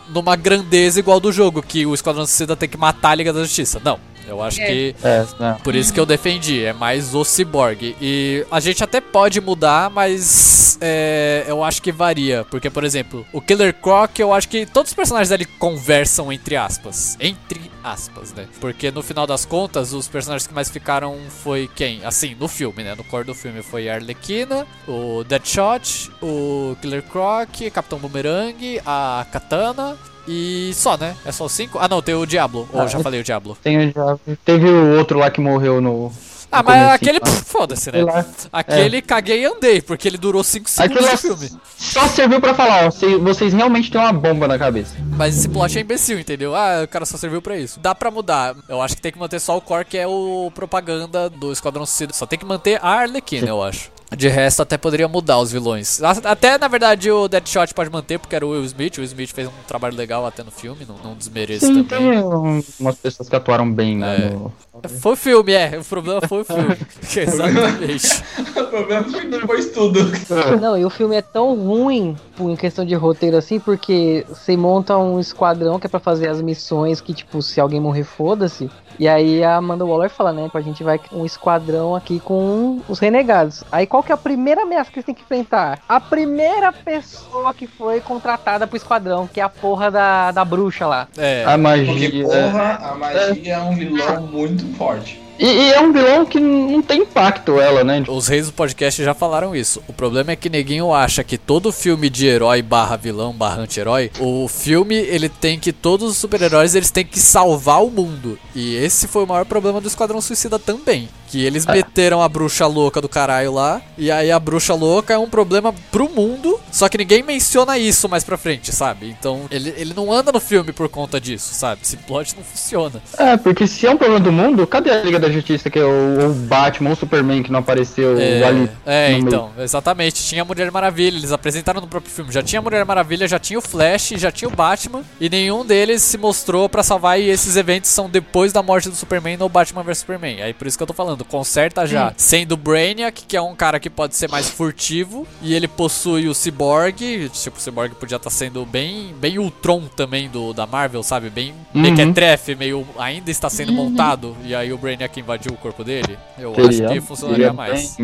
numa grandeza igual do jogo, que o Esquadrão Suicida tem que matar a Liga da Justiça. Não. Eu acho É. que É, né? por isso que eu defendi, é mais o Cyborg. E a gente até pode mudar, mas é, eu acho que varia. Porque, por exemplo, o Killer Croc, eu acho que todos os personagens dele conversam entre aspas. Entre aspas, né? Porque no final das contas, os personagens que mais ficaram foi quem? Assim, no filme, né? No core do filme foi a Arlequina, o Deadshot, o Killer Croc, Capitão Boomerang, a Katana. E só, né? É só cinco? Ah, não, tem o Diablo. Ou Ah, já é- falei o Diablo. Tem, já, teve o outro lá que morreu no. Ah, no mas aquele. pff, Foda-se, né? Lá. Aquele caguei e andei, porque ele durou 5 segundos Aquilo é- filme. Só serviu pra falar, ó, vocês realmente têm uma bomba na cabeça. Mas esse plot é imbecil, entendeu? Ah, o cara só serviu pra isso. Dá pra mudar. Eu acho que tem que manter só o core, que é o propaganda do Esquadrão Suicida. Só tem que manter a Arlequina, eu acho. De resto, até poderia mudar os vilões. Até, na verdade, o Deadshot pode manter, porque era o Will Smith. O Will Smith fez um trabalho legal até no filme, não, não desmereço Sim, também. tem um- umas pessoas que atuaram bem, né? É. no- Foi o filme, é. O problema foi o filme. Exatamente. o problema foi que depois tudo. Não, e o filme é tão ruim em questão de roteiro assim, porque você monta um esquadrão que é pra fazer as missões que, tipo, se alguém morrer, foda-se. E aí a Amanda Waller fala, né, que a gente vai um esquadrão aqui com os renegados. Aí qual que é a primeira ameaça que eles têm que enfrentar? A primeira pessoa que foi contratada pro esquadrão, que é a porra da, da bruxa lá. É. A magia. Porque, porra, a magia é um vilão muito forte. E, e é um vilão que não tem impacto, ela, né? Os reis do podcast já falaram isso. O problema é que neguinho acha que todo filme de herói barra vilão barra anti-herói, o filme ele tem que todos os super-heróis eles têm que salvar o mundo. E esse foi o maior problema do Esquadrão Suicida também. Que eles meteram a bruxa louca do caralho lá. E aí a bruxa louca é um problema pro mundo. Só que ninguém menciona isso mais pra frente, sabe? Então ele, ele não anda no filme por conta disso, sabe? Esse plot não funciona. É, porque se é um problema do mundo, cadê a Liga da Justiça, que é o, o Batman ou o Superman que não apareceu É, ali? é, no meio? então, exatamente. Tinha a Mulher Maravilha, eles apresentaram no próprio filme. Já tinha a Mulher Maravilha, já tinha o Flash, já tinha o Batman. E nenhum deles se mostrou pra salvar. E esses eventos são depois da morte do Superman no Batman vs Superman. Aí por isso que eu tô falando, conserta já. Sendo o Brainiac, que é um cara que pode ser mais furtivo. E ele possui o Cyborg. Tipo, o Cyborg podia estar sendo bem, bem Ultron também do, da Marvel, sabe? Bem Uhum. mequetrefe, meio ainda está sendo montado. E aí o Brainiac invadiu o corpo dele. Eu acho Seria- que funcionaria seria mais.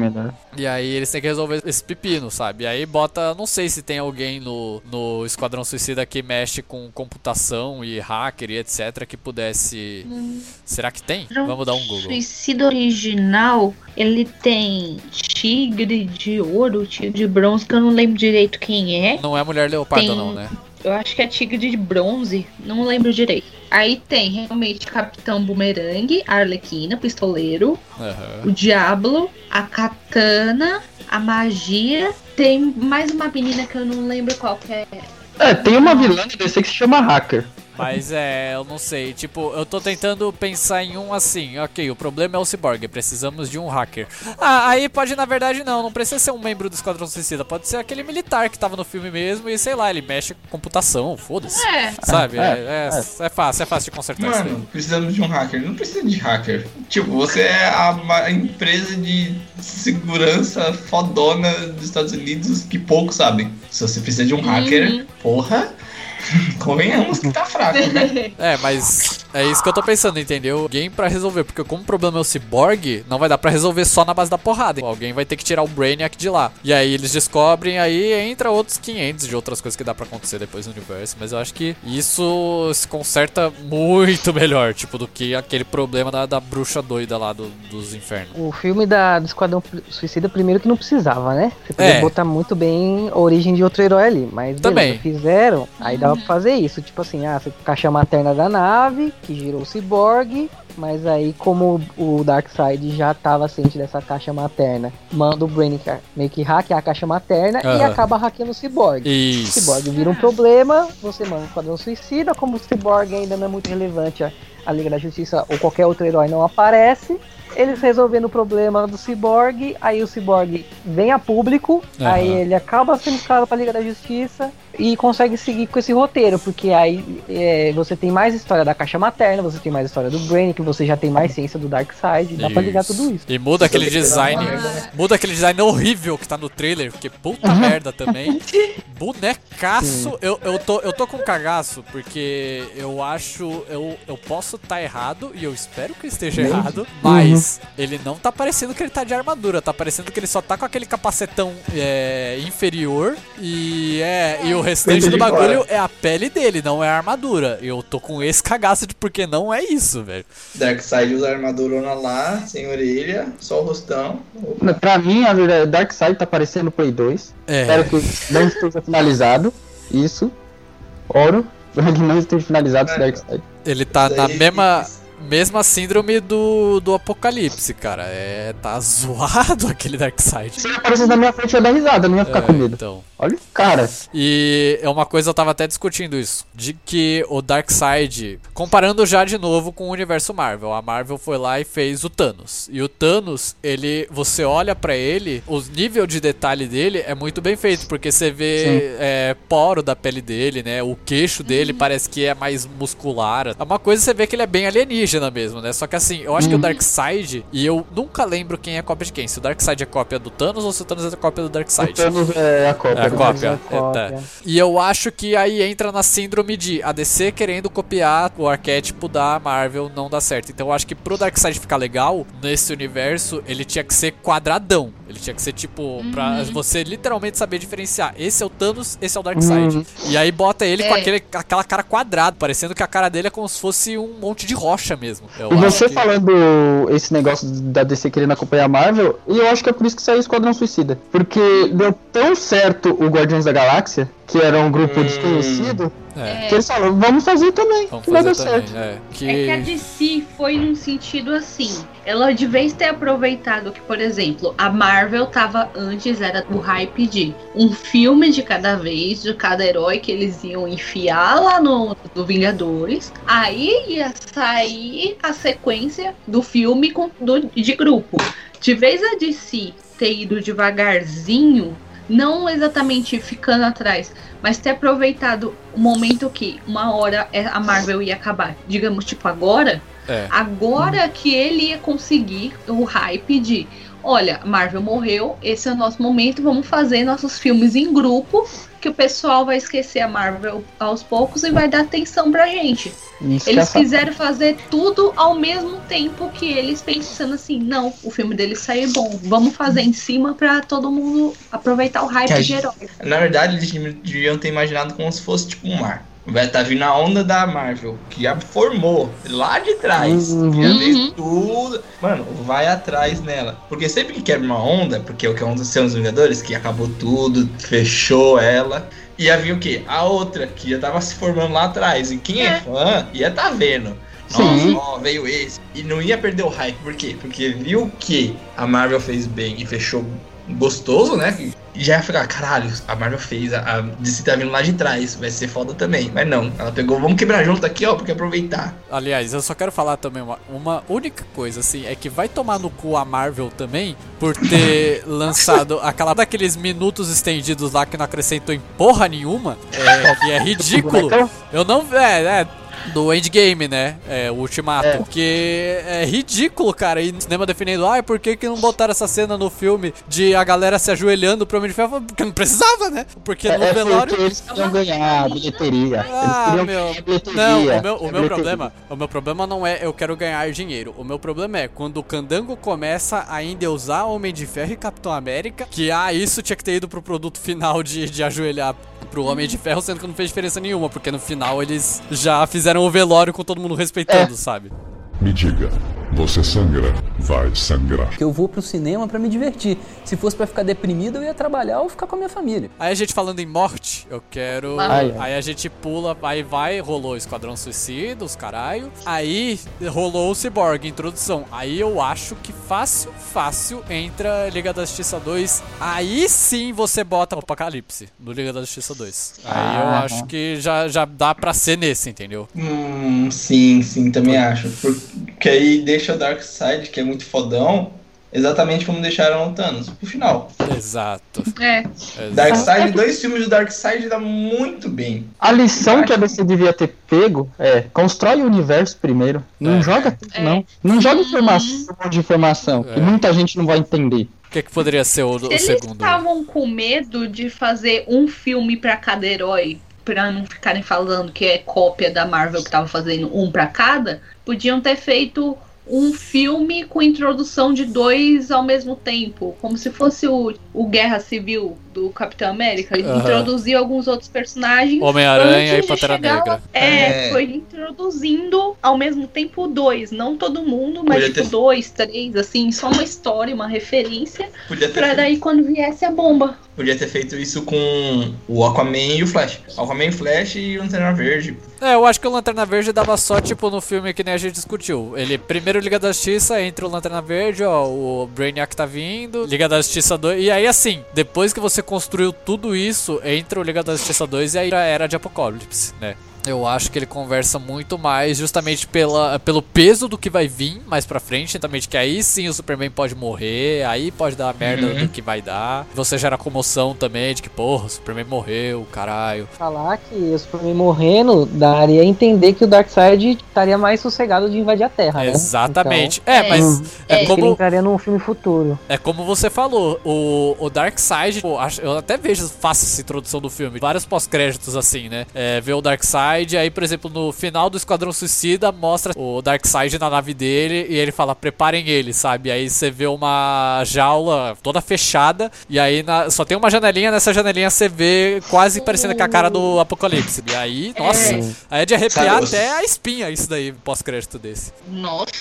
E aí eles têm que resolver esse pepino, sabe? E aí bota, não sei se tem alguém no, no Esquadrão Suicida que mexe com computação e hacker e etc que pudesse. Será que tem? Vamos dar um Google. Suicida original, ele tem tigre de ouro, tigre de bronze, que eu não lembro direito quem é. Não é mulher leopardo, Tem- não, né? Eu acho que é tigre de bronze, não lembro direito. Aí tem realmente Capitão Boomerang, a Arlequina, pistoleiro, Aham. o Diablo, a Katana, a Magia. Tem mais uma menina que eu não lembro qual que é. É, tem uma vilã DC que se chama Hacker. Mas é, eu não sei. Tipo, eu tô tentando pensar em um assim. Ok, o problema é o Cyborg. Precisamos de um hacker. Ah, aí pode, na verdade, não. Não precisa ser um membro do Esquadrão Suicida. Pode ser aquele militar que tava no filme mesmo. E sei lá, ele mexe com computação. Foda-se. É. Sabe? É, É, é, é fácil, é fácil de consertar isso daí. Mano, precisamos de um hacker. Não precisa de hacker. Tipo, você é a empresa de segurança fodona dos Estados Unidos que poucos sabem. Se você precisa de um hacker, porra, convenhamos que tá fraco, né? É, mas é isso que eu tô pensando, entendeu? Alguém pra resolver, porque como o problema é o Cyborg, não vai dar pra resolver só na base da porrada. Alguém vai ter que tirar o Brainiac de lá. E aí eles descobrem, aí entra outros 500 de outras coisas que dá pra acontecer depois no universo. Mas eu acho que isso se conserta muito melhor, tipo, do que aquele problema da, da bruxa doida lá do- dos infernos. O filme da, do Esquadrão Suicida, primeiro que não precisava, né? Você podia É. botar muito bem a origem de outro herói ali. Mas Também. beleza, fizeram, aí dava pra fazer isso. Tipo assim, ah, você caixa materna da nave, que girou o ciborgue. Mas aí, como o Darkseid já tava ciente dessa caixa materna, manda o Brainiac meio que hackear a caixa materna e acaba hackeando o ciborgue. O ciborgue vira um problema, você manda o Esquadrão Suicida, como o ciborgue ainda não é muito relevante, a, a Liga da Justiça ou qualquer outro herói não aparece. Eles resolvendo o problema do ciborgue, aí o ciborgue vem a público, Aham. aí ele acaba sendo escalado pra Liga da Justiça e consegue seguir com esse roteiro, porque aí é, você tem mais história da caixa materna, você tem mais história do Brain, que você já tem mais ciência do Darkseid, dá pra ligar tudo isso. E muda aquele design. Muda aquele design horrível que tá no trailer, porque puta merda também. Bonecaço. Eu, eu, tô, eu tô com cagaço, porque eu acho. Eu, eu posso estar tá errado, e eu espero que eu esteja errado, mas ele não tá parecendo que ele tá de armadura, tá parecendo que ele só tá com aquele capacetão é, inferior e é. E o restante do fora. bagulho é a pele dele, não é a armadura. Eu tô com esse cagaço de porque não é isso, velho. Darkseid usa a armadurona lá, sem orelha, só o rostão. Pra mim, a verdade, Darkseid tá parecendo Play 2. É. Espero que não esteja finalizado. Isso. Oro. Espero que não esteja finalizado esse Darkseid. Ele tá na mesma, mesma síndrome do, do apocalipse, cara. É. Tá zoado aquele Darkseid. Se ele aparecesse na minha frente, eu ia dar risada, não ia ficar É, com medo. Então. Olha o cara. E é uma coisa, eu tava até discutindo isso. De que o Darkseid, comparando já de novo com o universo Marvel, a Marvel foi lá e fez o Thanos. E o Thanos, ele. Você olha pra ele, o nível de detalhe dele é muito bem feito, porque você vê é, poro da pele dele, né? O queixo dele parece que é mais muscular. É uma coisa você vê que ele é bem alienígena mesmo, né? Só que assim, eu acho que o Darkseid, e eu nunca lembro quem é cópia de quem. Se o Darkseid é cópia do Thanos ou se o Thanos é cópia do O Darkseid. Thanos é a cópia. É a cópia. é a cópia. é, tá. E eu acho que aí entra na síndrome de a DC querendo copiar o arquétipo da Marvel não dá certo. Então eu acho que pro Darkseid ficar legal nesse universo, ele tinha que ser quadradão. Ele tinha que ser tipo, pra você literalmente saber diferenciar. Esse é o Thanos, esse é o Darkseid. Uhum. E aí bota ele com É. aquele, aquela cara quadrada, parecendo que a cara dele é como se fosse um monte de rocha mesmo. Eu E você que- falando esse negócio da DC querendo acompanhar a Marvel, e eu acho que é por isso que saiu o Esquadrão Suicida. Porque deu tão certo o Guardiões da Galáxia, que era um grupo Hum. desconhecido, É, que eles falaram, vamos fazer também, vamos que vai dar fazer também. certo. É, que... É que a DC foi num sentido assim. Ela de vez ter aproveitado que, por exemplo, a Marvel tava antes, era o hype de um filme de cada vez, de cada herói que eles iam enfiar lá no, no Vingadores. Aí ia sair a sequência do filme com, do, de grupo. De vez a DC ter ido devagarzinho, não exatamente ficando atrás, mas ter aproveitado o momento que uma hora é- a Marvel ia acabar, digamos, tipo agora, É. agora que ele ia conseguir o hype de olha, Marvel morreu, esse é o nosso momento, vamos fazer nossos filmes em grupo, que o pessoal vai esquecer a Marvel aos poucos e vai dar atenção pra gente. Isso Eles essa- quiseram fazer tudo ao mesmo tempo que eles pensando assim, não, o filme deles sair bom, vamos fazer em cima pra todo mundo aproveitar o hype de herói. Na verdade, eles deviam ter imaginado como se fosse tipo um mar. Vai estar vindo a onda da Marvel, que já formou lá de trás. Uhum. Já fez tudo. Mano, vai atrás nela. Porque sempre que quebra uma onda, porque é o que aconteceu nos Vingadores, que acabou tudo, fechou ela. Ia vir o quê? A outra, que já tava se formando lá atrás. E quem é, É. fã ia tá vendo. Nossa, ó, veio esse. E não ia perder o hype. Por quê? Porque viu que a Marvel fez bem e fechou gostoso, né? Já ia ficar, caralho, a Marvel fez, a, a DC tá vindo lá de trás, vai ser foda também. Mas não, ela pegou, vamos quebrar junto aqui, ó, porque aproveitar. Aliás, eu só quero falar também uma, uma única coisa, assim, é que vai tomar no cu a Marvel também por ter lançado aquela daqueles minutos estendidos lá que não acrescentou em porra nenhuma, é, que é ridículo. Eu não. É, é. Do Endgame, né? É, o Ultimato. É. Porque é ridículo, cara. E no cinema defendendo, ai, por que, que não botaram essa cena no filme de a galera se ajoelhando pro Homem de Ferro? Porque não precisava, né? Porque É, no é velório. porque eles queriam ganhar a bilheteria. Ah, meu. bilheteria. Não, o meu, o a meu problema, o meu problema não é eu quero ganhar dinheiro. O meu problema é quando o Candango começa a endeusar Homem de Ferro e Capitão América, que ah, isso tinha que ter ido pro produto final de, de ajoelhar pro Homem de Ferro, sendo que não fez diferença nenhuma, porque no final eles já fizeram o velório com todo mundo respeitando, sabe? Me diga, você sangra, vai sangrar. Eu vou pro cinema pra me divertir. Se fosse pra ficar deprimido, eu ia trabalhar ou ficar com a minha família. Aí a gente falando em morte, eu quero. Ai. Aí a gente pula, aí vai, rolou Esquadrão Suicida, os caralho. Aí rolou o Cyborg, introdução. Aí eu acho que fácil, fácil entra Liga da Justiça 2. Aí sim você bota o Apocalipse no Liga da Justiça 2. Aí eu Ah, acho que já, já dá pra ser nesse, entendeu? Hum, sim, sim, também acho. Porque aí deixa o Darkseid, que é muito fodão, exatamente como deixaram o Thanos, pro final. Exato. É. Darkseid, dois filmes do Darkseid dá muito bem. A lição que a DC devia ter pego é constrói o universo primeiro. Não É. joga tudo, É. não. Não joga informação, um monte de informação. É. Que muita gente não vai entender. O que, que poderia ser o, Se o eles segundo? estavam com medo de fazer um filme pra cada herói, pra não ficarem falando que é cópia da Marvel que tava fazendo um pra cada, podiam ter feito um filme com introdução de dois ao mesmo tempo, como se fosse o, o Guerra Civil do Capitão América. Ele Aham. introduziu alguns outros personagens. Homem-Aranha e Pantera Negra. É, É. foi introduzindo ao mesmo tempo dois, não todo mundo, mas Podia tipo ter- dois, três, assim, só uma história, uma referência Podia ter Pra daí quando viesse a bomba. Podia ter feito isso com o Aquaman e o Flash. Aquaman, Flash e o Lanterna Verde. É, eu acho que o Lanterna Verde dava só, tipo, no filme que nem a gente discutiu. Ele, primeiro Liga da Justiça, entra o Lanterna Verde, ó, o Brainiac tá vindo, Liga da Justiça 2, e aí assim, depois que você construiu tudo isso, entra o Liga da Justiça 2 e já era de Apocalipse, né? Eu acho que ele conversa muito mais justamente pela, pelo peso do que vai vir mais pra frente, justamente que aí sim o Superman pode morrer, aí pode dar a merda Uhum. do que vai dar. Você gera comoção também de que, porra, o Superman morreu, caralho. Falar que o Superman morrendo daria a entender que o Darkseid estaria mais sossegado de invadir a Terra, né? Exatamente. Então, é, É. mas Hum. é, É. que ele como entraria num filme futuro. É como você falou, o, o Darkseid, eu até vejo, faço essa introdução do filme, vários pós-créditos assim, né? É, vê o Darkseid, aí, por exemplo, no final do Esquadrão Suicida, mostra o Darkseid na nave dele e ele fala, preparem ele, sabe? Aí você vê uma jaula toda fechada e aí na- só tem uma janelinha, nessa janelinha você vê quase parecendo com a cara do Apocalipse. E aí, nossa, aí é de arrepiar Sabe, até a espinha isso daí, pós-crédito desse. Nossa.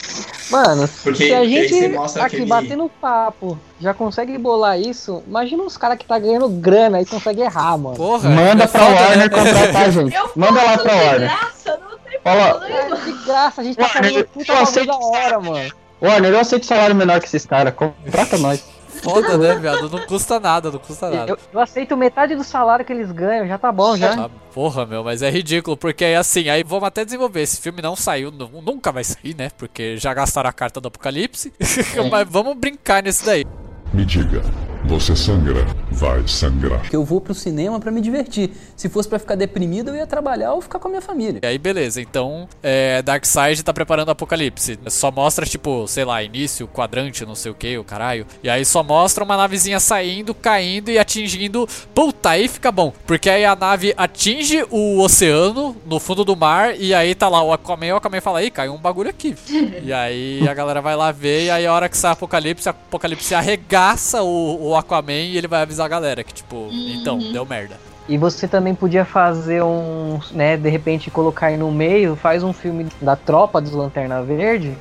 Mano, Porque se a gente aqui aquele- batendo papo já consegue bolar isso, imagina os caras que tá ganhando grana e consegue errar, mano. Porra, Manda é pra né? Warner contratar a gente. Eu Manda lá pra de Warner. graça, não tem Fala, problema. É, de graça, a gente tá fazendo puta eu bagulho aceito- da hora, mano. Warner, eu aceito salário menor que esses caras. Contrata nós. Foda, né, viado? Não custa nada, não custa nada. Eu, eu aceito metade do salário que eles ganham, já tá bom, já. Ah, porra, meu, mas é ridículo, porque aí assim, aí vamos até desenvolver. Esse filme não saiu, nu- nunca vai sair, né? Porque já gastaram a carta do Apocalipse. mas vamos brincar nesse daí. Me diga, você sangra, vai sangrar. Que eu vou pro cinema pra me divertir. Se fosse pra ficar deprimido, eu ia trabalhar ou ficar com a minha família. E aí, beleza. Então, é, Darkseid tá preparando o Apocalipse. Só mostra, tipo, sei lá, início, quadrante, não sei o que, o caralho. E aí só mostra uma navezinha saindo, caindo e atingindo. Puta, aí fica bom. Porque aí a nave atinge o oceano, no fundo do mar, e aí tá lá o Aquaman. E o Aquaman fala: Ih, caiu um bagulho aqui. e aí a galera vai lá ver, e aí a hora que sai o Apocalipse, o Apocalipse arregaça o, o Aquaman e ele vai avisar a galera que, tipo, então, deu merda. E você também podia fazer um, né, de repente colocar aí no meio, faz um filme da tropa dos Lanterna Verde,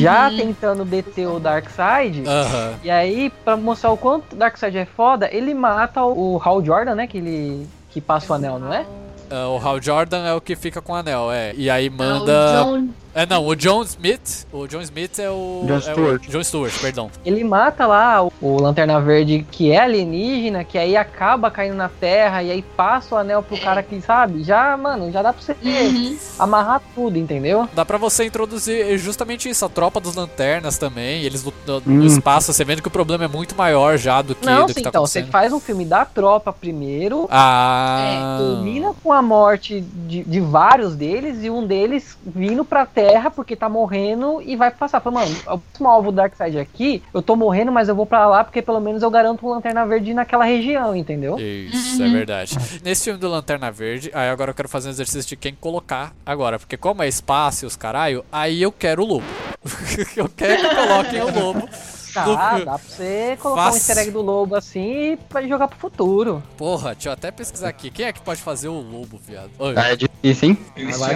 já tentando deter o Darkseid. Aham. E aí, pra mostrar o quanto o Darkseid é foda, ele mata o Hal Jordan, né, que ele que passa o anel, não é? É, o Hal Jordan é o que fica com o anel, é. E aí Ah, manda. o John- É não, o John Smith. O John Smith é o. John é o- Stewart. John Stewart, perdão. Ele mata lá o, o Lanterna Verde, que é alienígena, que aí acaba caindo na Terra, e aí passa o anel pro cara que, sabe? Já, mano, já dá pra você Uhum. amarrar tudo, entendeu? Dá pra você introduzir justamente isso, a tropa dos lanternas também. Eles no, no- no Hum. espaço, você vendo que o problema é muito maior já do que, Não, do sim, que tá então, você acontecendo. faz um filme da tropa primeiro, Ah. termina com a morte de, de vários deles, e um deles vindo pra Terra porque tá morrendo e vai passar. Fala, mano, o próximo alvo do Darkseid aqui, eu tô morrendo, mas eu vou pra lá porque pelo menos eu garanto um Lanterna Verde naquela região, entendeu? Isso, é verdade. Nesse filme do Lanterna Verde, aí agora eu quero fazer um exercício de quem colocar agora. Porque como é espaço e os caralho, aí eu quero o lobo. eu quero que coloquem o lobo. Dá, no dá filme. pra você colocar Faça. um easter egg do lobo assim pra jogar pro futuro. Porra, deixa eu até pesquisar aqui. Quem é que pode fazer o lobo, viado? Oi. É difícil, hein?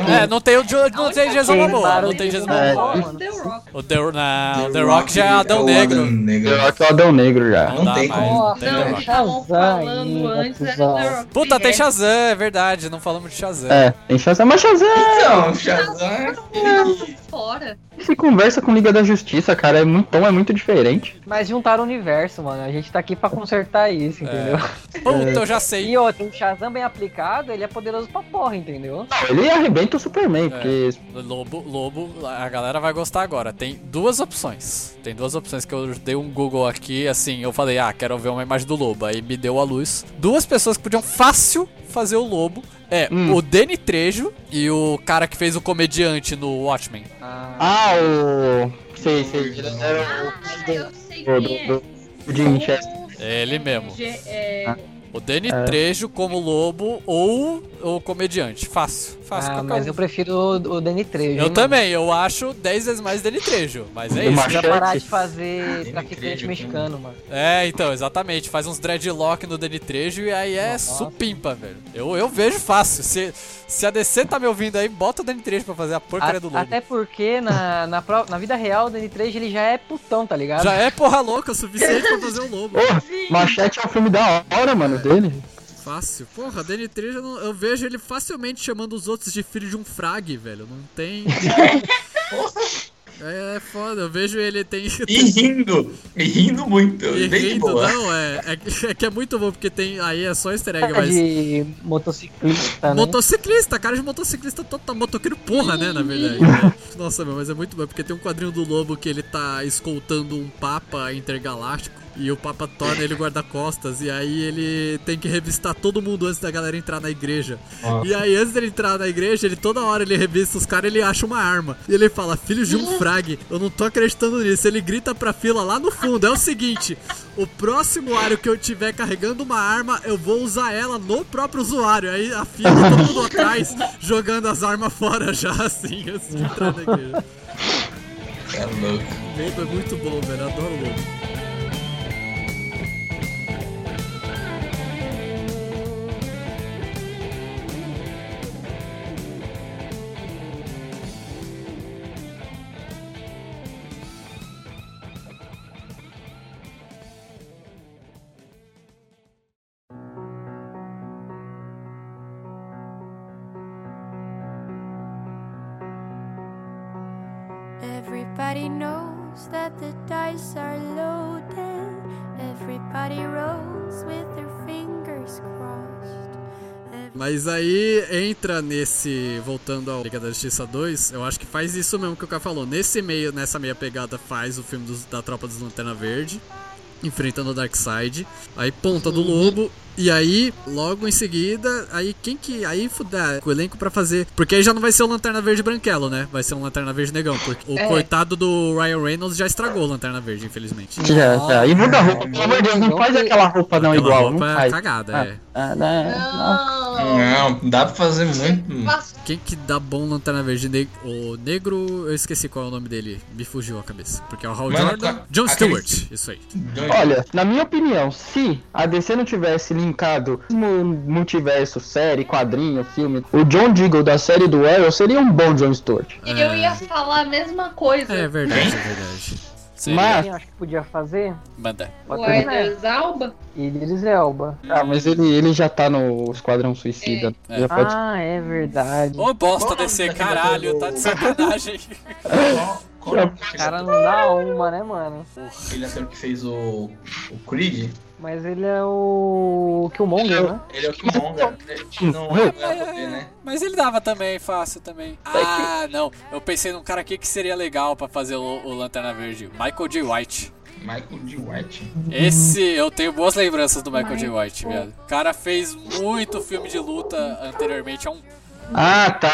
É, não tem o não tem Jason Tem Momoa, não tem de Jason É, Momoa. Momoa. The Rock. O The, não, The Rock já é Adão o Negro. Adão Negro. Acho que é o Adão Negro já. Não dá tem mais, como. não The Rock. estavam Shazam falando antes era. The Rock. Puta, tem É. Shazam, é verdade, não falamos de Shazam. É, tem chance. Mas Shazam Então, Shazam é Fora. Se conversa com Liga da Justiça, cara. É muito, tom é muito diferente. Mas juntaram o universo, mano. A gente tá aqui pra consertar isso, entendeu? Puta, eu já sei. E outro, um Shazam bem aplicado, ele é poderoso pra porra, entendeu? Não, ele arrebenta o Superman, porque Lobo, Lobo, a galera vai gostar agora. Tem duas opções. Tem duas opções que eu dei um Google aqui, assim, eu falei, ah, quero ver uma imagem do Lobo. Aí me deu a luz. Duas pessoas que podiam fácil fazer o Lobo. É, Hum. o Danny Trejo e o cara que fez o comediante no Watchmen. Ah, o. Sei, sei. Ele era Ah, eu sei o. quem é. Do, do, Jimmy Chester. É ele mesmo. É, O Danny Trejo como lobo ou o comediante. Fácil. Faço Ah, mas um. eu prefiro o, o Danny Trejo. Eu hein, também, eu acho 10 vezes mais Danny Trejo, mas é isso. Mano? Pra Machete. parar de fazer Danny traficante Trejo, mexicano, mano. É, então, exatamente. Faz uns dreadlock no Danny Trejo e aí é Nossa. supimpa, velho. Eu, eu vejo fácil. Se, se a DC tá me ouvindo aí, bota o Danny Trejo pra fazer a porcaria A- do lobo. até porque na, na, pro- na vida real o Danny Trejo ele já é putão, tá ligado? Já é porra louca o suficiente pra fazer o lobo. Porra, Machete é um filme da hora, mano, dele. Fácil. Porra, Danny Trejo, eu, não- eu vejo ele facilmente chamando os outros de filho de um frag, velho. Não tem. É, é foda, eu vejo ele tem. E rindo. E rindo muito. E rindo, boa. não, é, é, que- é que é muito bom, porque tem. Aí é só easter egg, mas. de motociclista, né? Motociclista, cara de motociclista total, motoqueiro porra, né, na verdade. né? Nossa, meu, mas é muito bom, porque tem um quadrinho do Lobo que ele tá escoltando um Papa intergaláctico e o Papa torna ele guarda-costas e aí ele tem que revistar todo mundo antes da galera entrar na igreja. E aí antes dele entrar na igreja, ele toda hora ele revista os caras, ele acha uma arma. E ele fala: "Filhos de um frag, eu não tô acreditando nisso". Ele grita pra fila lá no fundo: "É o seguinte, o próximo usuário que eu tiver carregando uma arma, eu vou usar ela no próprio usuário". Aí a fila todo mundo atrás jogando as armas fora já assim, antes de entrar na igreja. É louco. Lobo é muito bom, velho. Eu adoro o Lobo. Everybody knows that the dice are loaded. Everybody rolls with their fingers crossed. Mas aí entra nesse. Voltando ao Liga da Justiça 2, eu acho que faz isso mesmo que o cara falou. Nesse meio, nessa meia pegada, faz o filme dos- da Tropa dos Lanterna Verde. Enfrentando o Darkseid. Aí ponta do lobo. E aí, logo em seguida, aí quem que. Aí fudar o elenco pra fazer. Porque aí já não vai ser o Lanterna Verde branquelo, né? Vai ser um Lanterna Verde negão. Porque o É. coitado do Ryan Reynolds já estragou o Lanterna Verde, infelizmente. Já, já. E muda a roupa, pelo amor de Deus, não faz aquela roupa não Aquela igual. roupa Não é faz. cagada, Ah, é. ah, né, não. Não, dá pra fazer muito. Quem que dá bom Lanterna Verde? Ne- O negro, eu esqueci qual é o nome dele. Me fugiu a cabeça. Porque é o Hal Mano, Jordan. ca- John aquele- Stewart, isso aí. Olha, na minha opinião, se a DC não tivesse linkado no multiverso, série, quadrinho, filme, o John Diggle da série do Arrow seria um bom John Stewart. Eu ia falar a mesma coisa. É verdade, é verdade. Seria. Mas- eu acho que podia fazer? Pode O Idris Alba? Idris Elba. Ah, mas ele, ele já tá no Esquadrão Suicida. É. Já pode... Ah, é verdade. Ô bosta daquele caralho, tá de sacanagem. É O cara não dá uma, né, mano? Aquele ator que fez o. O Creed? Mas ele é o Killmonger, né? Ele é o Killmonger. Não Morreu? vai poder, né? Mas ele dava também, fácil também. Ah, não. Eu pensei num cara aqui que seria legal pra fazer o, o Lanterna Verde. Michael J. White. Michael D. White. Esse, eu tenho boas lembranças do Michael J. White, viado. O cara fez muito filme de luta anteriormente. É um Ah, tá.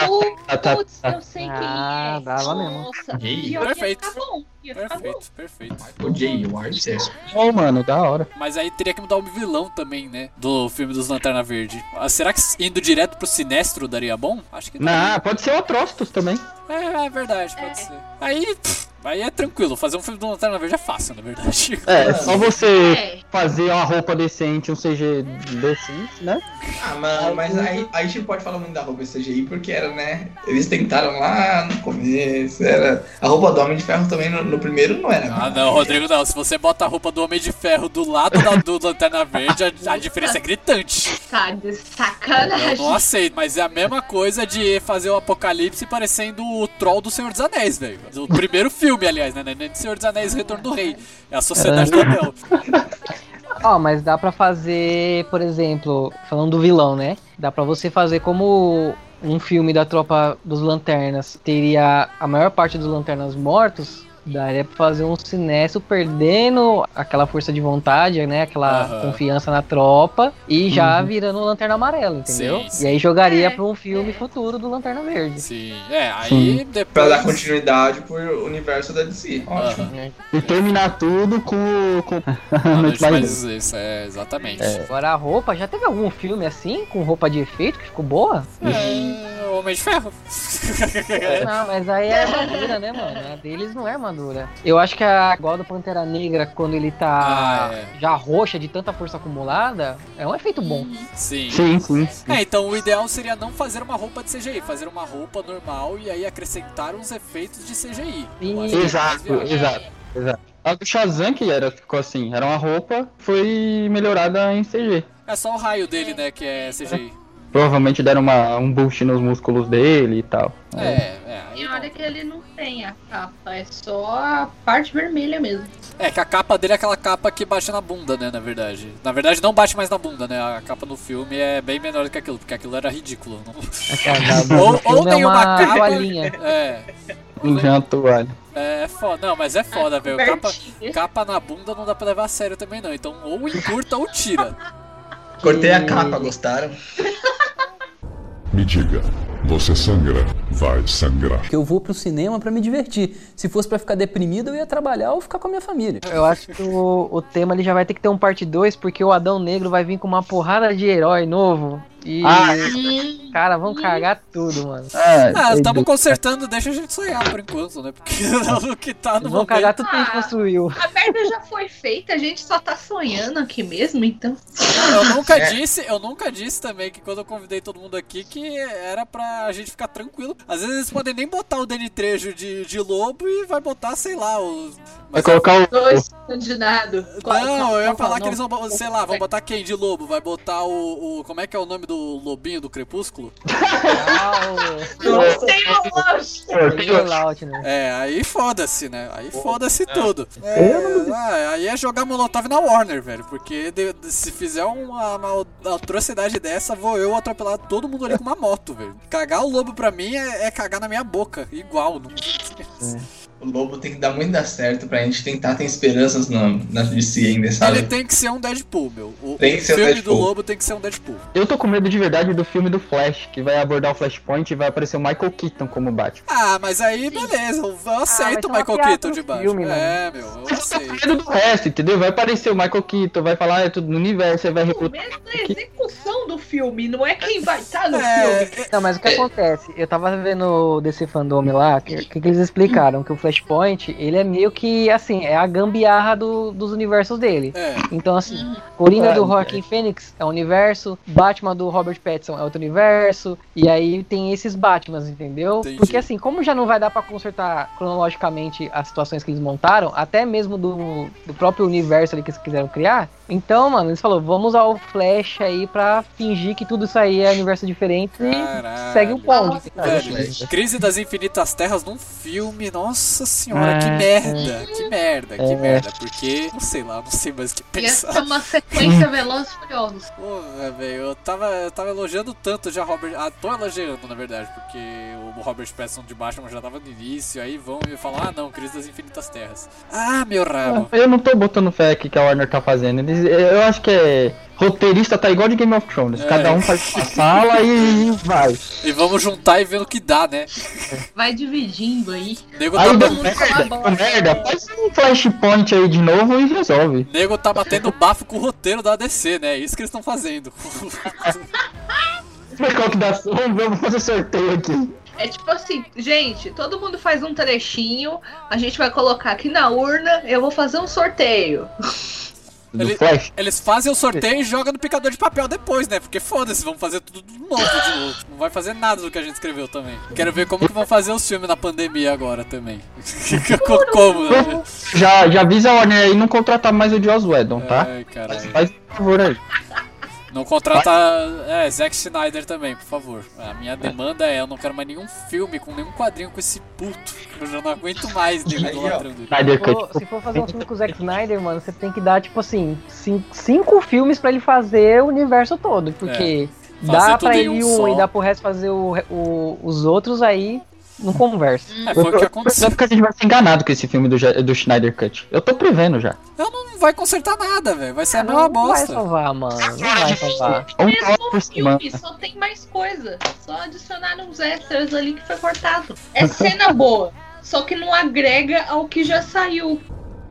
tá, tá, Putz, tá. eu sei quem Ah, é. dava mesmo. Nossa, perfeito. Ia ficar bom. Ia ficar bom. perfeito, perfeito. Michael J. White. é. Bom, mano, da hora. Mas aí teria que mudar o vilão também, né? Do filme dos Lanterna Verde. Ah, será que indo direto pro Sinestro daria bom? Acho que não. Não, pode ser o Atrocitus também. É, é verdade, pode ser. Aí, pff, aí é tranquilo. Fazer um filme do Lanterna Verde é fácil, na verdade. É, só você É. fazer uma roupa decente, um CG decente, né? Ah, mano, mas aí, aí a gente pode falar muito da roupa CGI porque era, né? Eles tentaram lá no começo. Era. A roupa do Homem de Ferro também no, no primeiro não era. Ah, não, Rodrigo, não. Se você bota a roupa do Homem de Ferro do lado da, do Lanterna Verde, a, a diferença é gritante. Tá de Eu sacanagem. não aceito, mas é a mesma coisa de fazer o Apocalipse parecendo o Troll do Senhor dos Anéis, velho. O primeiro filme, aliás, né? Não é do Senhor dos Anéis Retorno do Rei. É a Sociedade do Anel. Ó, mas dá pra fazer, por exemplo, falando do vilão, né? Dá pra você fazer como um filme da tropa dos lanternas teria a maior parte dos lanternas mortos. Daria pra fazer um Sinestro perdendo aquela força de vontade, né? Aquela Aham. confiança na tropa e já virando o Lanterna Amarela, entendeu? Sim, sim. E aí jogaria É, pra um filme futuro do Lanterna Verde. Sim. É, aí Pra depois. dar continuidade pro universo da DC. Ótimo. Aham. E terminar tudo com. com... Não, Noite mais isso, é, exatamente. Agora a roupa, já teve algum filme assim, com roupa de efeito que ficou boa? É, o Homem de Ferro. Não, mas aí é armadura, né, mano? A deles não é armadura. Eu acho que a igual do Pantera Negra, quando ele tá Ah, é. já roxa de tanta força acumulada, é um efeito bom. Sim. Sim, sim. É, então o ideal seria não fazer uma roupa de CGI, fazer uma roupa normal e aí acrescentar uns efeitos de CGI. É Exato, exato, exato. A do Shazam que era, ficou assim, era uma roupa, foi melhorada em CG. É só o raio dele, né, que é CGI. Provavelmente deram uma, um boost nos músculos dele e tal. É, é. E olha que ele não tem a capa, é só a parte vermelha mesmo. É que a capa dele é aquela capa que bate na bunda, né, na verdade. Na verdade não bate mais na bunda, né? A capa no filme é bem menor do que aquilo, porque aquilo era ridículo. Não... Aquela Ou, ou é tem uma uma capa. toalhinha. É. Um já toalha. É foda. Não, mas é foda, velho. Capa, capa na bunda não dá pra levar a sério também, não. Então ou encurta ou tira. Cortei a capa, gostaram? Me diga, você sangra, vai sangrar. Porque eu vou pro cinema pra me divertir. Se fosse pra ficar deprimido, eu ia trabalhar ou ficar com a minha família. Eu acho que o, o tema ele já vai ter que ter um parte 2, porque o Adão Negro vai vir com uma porrada de herói novo. E, Ah, cara, vão cagar tudo, mano. Ah, é, estamos consertando, deixa a gente sonhar por enquanto, né? Porque o que tá no Vão momento... cagar tudo que a gente Ah. construiu. A merda já foi feita, a gente só tá sonhando aqui mesmo, então. Eu nunca É. disse, eu nunca disse também que quando eu convidei todo mundo aqui que era pra gente ficar tranquilo. Às vezes eles podem nem botar o Danny Trejo de, de lobo e vai botar, sei lá, os. Vai colocar o. Dois candidatos. Não, eu ia qual- falar qual que eles vão, sei lá, vão botar quem de lobo? Vai botar o, o- Como é que é o nome do lobinho do Crepúsculo? Não tem né? É, aí foda-se, né? Aí foda-se tudo. É, ah, aí é jogar Molotov na Warner, velho. Porque de- de- se fizer uma, uma atrocidade dessa, vou eu atropelar todo mundo ali com uma moto, velho. Cagar o lobo pra mim é, é cagar na minha boca, igual. Não... O Lobo tem que dar muito dar certo pra gente tentar ter esperanças na, na DC ainda, sabe? Ele tem que ser um Deadpool, meu. O, Tem que ser um filme Deadpool. do lobo tem que ser um Deadpool. Eu tô com medo de verdade do filme do Flash, que vai abordar o Flashpoint e vai aparecer o Michael Keaton como Batman. Ah, mas aí beleza, eu vai aceito ser o uma Michael Keaton de baixo. filme, é, meu, eu Com aceito. medo do resto, entendeu? Vai aparecer o Michael Keaton, vai falar, ah, é tudo no universo, vai recrutar. Mesmo a execução do filme, não é quem vai estar no É, filme. Não, mas o que acontece? Eu tava vendo desse fandom lá, o que, que, que eles explicaram? Que o Flashpoint, ele é meio que, assim, é a gambiarra do- dos universos dele. é. Então, assim, Coringa do Ah, Joaquin Phoenix é um universo, Batman do Robert Pattinson é outro universo, e aí tem esses Batmans, entendeu? Entendi. Porque assim, como já não vai dar pra consertar cronologicamente as situações que eles montaram, até mesmo do, do próprio universo ali que eles quiseram criar, então, mano, eles falaram, vamos usar o Flash aí pra fingir que tudo isso aí é universo diferente e Caralho. segue o bonde. Velho, Crise das Infinitas Terras num filme, nossa senhora, que É, merda, que merda, que É. merda, porque, não sei lá, não sei mais o que Ia pensar. ser uma sequência Velozes e Furiosos. Porra, velho, eu tava, eu tava elogiando tanto já Robert. Ah, tô elogiando, na verdade, porque o Robert Pattinson de Batman já tava no início, aí vão me falar, ah não, Crise das Infinitas Terras. Ah, meu rabo. Eu não tô botando fé aqui que a Warner tá fazendo. Eles, eu acho que é. Roteirista tá igual de Game of Thrones. É. Cada um faz uma sala e, e vai. E vamos juntar e ver o que dá, né? Vai dividindo aí. Nego Aí tá, deu merda, merda. Faz um flashpoint aí de novo e resolve. nego tá batendo bafo com o roteiro da DC, né? É isso que eles estão fazendo. Qual que dá. Vamos fazer sorteio aqui. É tipo assim, gente, todo mundo faz um trechinho, a gente vai colocar aqui na urna, eu vou fazer um sorteio. Do Ele- Flash. Eles fazem o sorteio e jogam no picador de papel depois, né? Porque foda-se, vão fazer tudo de novo de novo. Não vai fazer nada do que a gente escreveu também. Quero ver como que vão fazer os filmes na pandemia agora também. como, né? Já, já avisa a Warner aí não contratar mais o Joss Whedon, tá? Ai, caralho. Faz um favor aí. Não contrata. É, Zack Snyder também, por favor. A minha demanda é: eu não quero mais nenhum filme com nenhum quadrinho com esse puto. Eu já não aguento mais nego Aí, ó. idolatrando ele. Snyder Se for, se for fazer um filme com o Zack Snyder, mano, você tem que dar, tipo assim, cin- cinco filmes pra ele fazer o universo todo. Porque É. Dá pra ele um um e dá pro resto fazer o, o- os outros aí, não conversa. É, foi o que aconteceu. pensando que a gente vai ser enganado com esse filme do, do Schneider Cut. Eu tô prevendo já. Eu não vai consertar nada, velho. Vai ser a não, mesma não vai bosta. salvar, mano. Não vai salvar. Um Mesmo filme, só tem mais coisa. Só adicionar uns extras ali que foi cortado. É cena boa, só que não agrega ao que já saiu.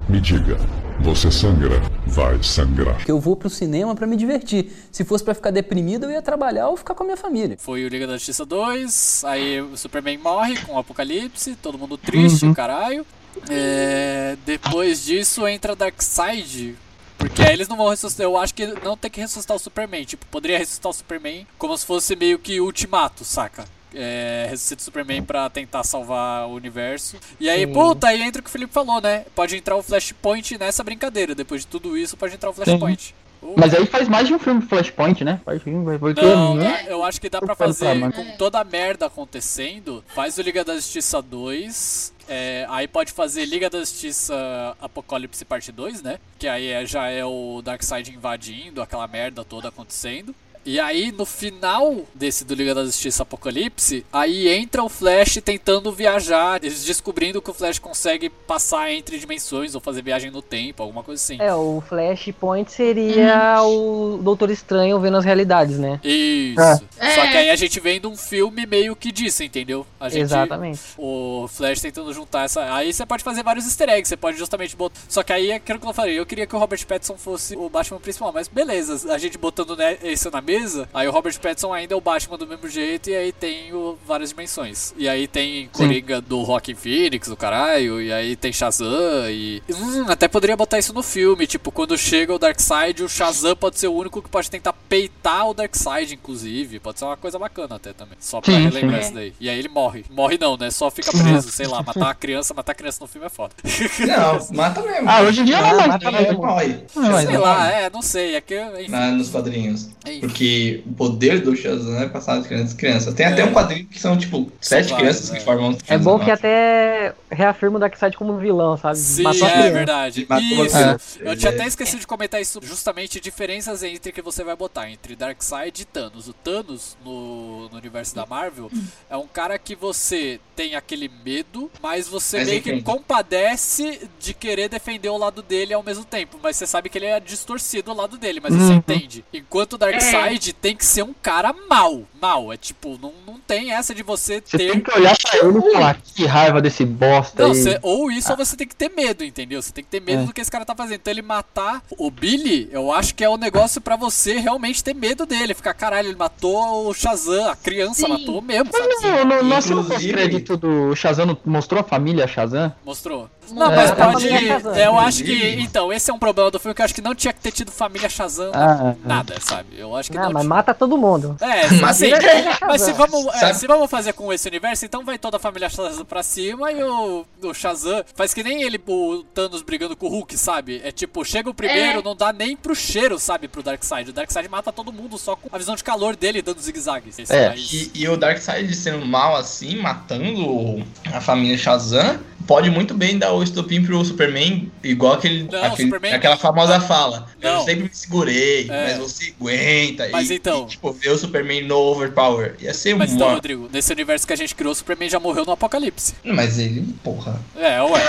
Me diga, você sangra, vai sangrar. Que eu vou pro cinema pra me divertir. Se fosse pra ficar deprimido, eu ia trabalhar ou ficar com a minha família. Foi o Liga da Justiça 2, aí o Superman morre com o Apocalipse, todo mundo triste, Uhum. caralho. É, depois disso entra Darkseid. Porque aí eles não vão ressuscitar. Eu acho que não tem que ressuscitar o Superman. Tipo, poderia ressuscitar o Superman como se fosse meio que ultimato, saca? É, ressuscita o Superman pra tentar salvar o universo. E aí, Sim. puta, aí entra o que o Felipe falou, né? Pode entrar o Flashpoint nessa brincadeira. Depois de tudo isso, pode entrar o Flashpoint. Uh, Mas aí faz mais de um filme Flashpoint, né? Faz um, porque. não, né? eu acho que dá pra fazer com toda a merda acontecendo. Faz o Liga da Justiça 2. é, aí pode fazer Liga da Justiça Apocalipse Parte 2, né? Que aí é- já é o Darkseid invadindo, aquela merda toda acontecendo. E aí, no final desse do Liga da Justiça Apocalipse, aí entra o Flash tentando viajar, eles descobrindo que o Flash consegue passar entre dimensões ou fazer viagem no tempo, alguma coisa assim. É, o Flashpoint seria o Doutor Estranho vendo as realidades, né? Isso. É. Só que aí a gente vendo um filme meio que disso, entendeu? A gente, Exatamente. O Flash tentando juntar essa. Aí você pode fazer vários easter eggs, você pode justamente botar. Só que aí é aquilo que eu falei, eu queria que o Robert Pattinson fosse o Batman principal, mas beleza, a gente botando né, isso na mesa, aí o Robert Pattinson ainda é o Batman do mesmo jeito, e aí tem o, várias dimensões. E aí tem Coringa do Rockin' Phoenix, o caralho, e aí tem Shazam, e. Hum, até poderia botar isso no filme, tipo, quando chega o Darkseid, o Shazam pode ser o único que pode tentar peitar o Darkseid, inclusive. Pode ser uma coisa bacana até também. Só pra Sim, relembrar sim. isso daí. E aí ele morre. Morre não, né? Só fica preso, sei lá, matar uma criança, matar criança no filme é foda. Não, mata mesmo. Ah, hoje em dia não é mais. Mata mesmo, morre. Não, sei lá, é, não sei. É que. Enfim. Na, nos quadrinhos. Enfim. Porque o poder do Shazam é passado de criança em criança. Tem até É. um quadrinho que são, tipo, sete crianças é. que formam um É bom que até reafirma o Darkseid como vilão, sabe? Sim, Matou é criança. verdade. Matou Isso. Eu tinha até esquecido de comentar isso, justamente diferenças entre que você vai botar entre Darkseid e Thanos. O Thanos, no, no universo da Marvel, é um cara que você tem aquele medo, mas você Mas meio que entende. compadece de querer defender o lado dele ao mesmo tempo. Mas você sabe que ele é distorcido o lado dele, mas você Uhum. entende. Enquanto o Darkseid tem que ser um cara mal. Mal. É tipo, não, não tem essa de você Você ter tem que olhar pra ele e falar, que raiva desse bosta não, aí. cê- ou isso ou você tem que ter medo, entendeu? Você tem que ter medo É. do que esse cara tá fazendo. Então ele matar o Billy, eu acho que é um negócio pra você realmente ter medo dele. Ficar, caralho, ele matou o Shazam, a criança Sim. matou mesmo, sabe? Mas no, no, no cena Inclusive- pós-crédito do Shazam não mostrou a família Shazam? Mostrou. Não, É, mas pode. Shazam. Eu acho que. Então, esse é um problema do filme que eu acho que não tinha que ter tido família Shazam. Ah, nada, sabe? Eu acho que Ah, não. mas tinha. mata todo mundo. É, Mas assim, ele- mas se vamos, é, se vamos fazer com esse universo, então vai toda a família Shazam pra cima e o, o Shazam faz que nem ele, o Thanos brigando com o Hulk, sabe? É tipo, chega o primeiro, É. não dá nem pro cheiro, sabe, pro Darkseid. O Darkseid mata todo mundo só com a visão de calor dele dando zigue-zague. É. Mas- E, e o Darkseid sendo mal assim, matando a família Shazam, pode muito bem dar o estopim pro Superman, igual aquele, Não, aquele- Superman- aquela famosa fala. Não. Eu sempre me segurei, É. mas você aguenta. Mas e, então- e, tipo, ver o Superman no Overpower. Ia ser Mas então, uma... Rodrigo, nesse universo que a gente criou, o Superman já morreu no Apocalipse. Mas ele, porra. É, ué.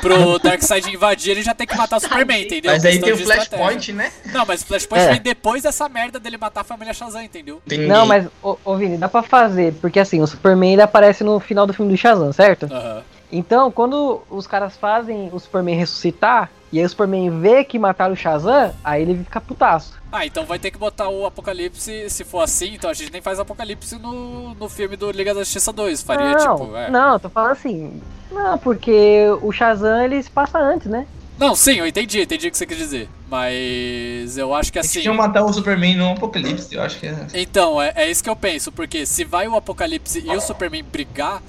Pro Darkseid invadir, ele já tem que matar o Superman, entendeu? Mas aí tem o Flashpoint, né? Não, mas o Flashpoint É. vem depois dessa merda dele matar a família Shazam, entendeu? Tem Não, mas, ô, ô Vini, dá pra fazer, porque assim, o Superman ele aparece no final do filme do Shazam, certo? Aham. Então, quando os caras fazem o Superman ressuscitar, e aí o Superman vê que mataram o Shazam, aí ele fica putaço. Ah, então vai ter que botar o Apocalipse, se for assim, então a gente nem faz Apocalipse no, no filme do Liga da Justiça 2. Faria não, tipo. É. não, eu tô falando assim. Não, porque o Shazam ele se passa antes, né? Não, sim, eu entendi, entendi o que você quis dizer. Mas eu acho que Eles assim. tinham matar o Superman no Apocalipse, eu acho que é. Então, é, é isso que eu penso, porque se vai o Apocalipse e o Superman brigar,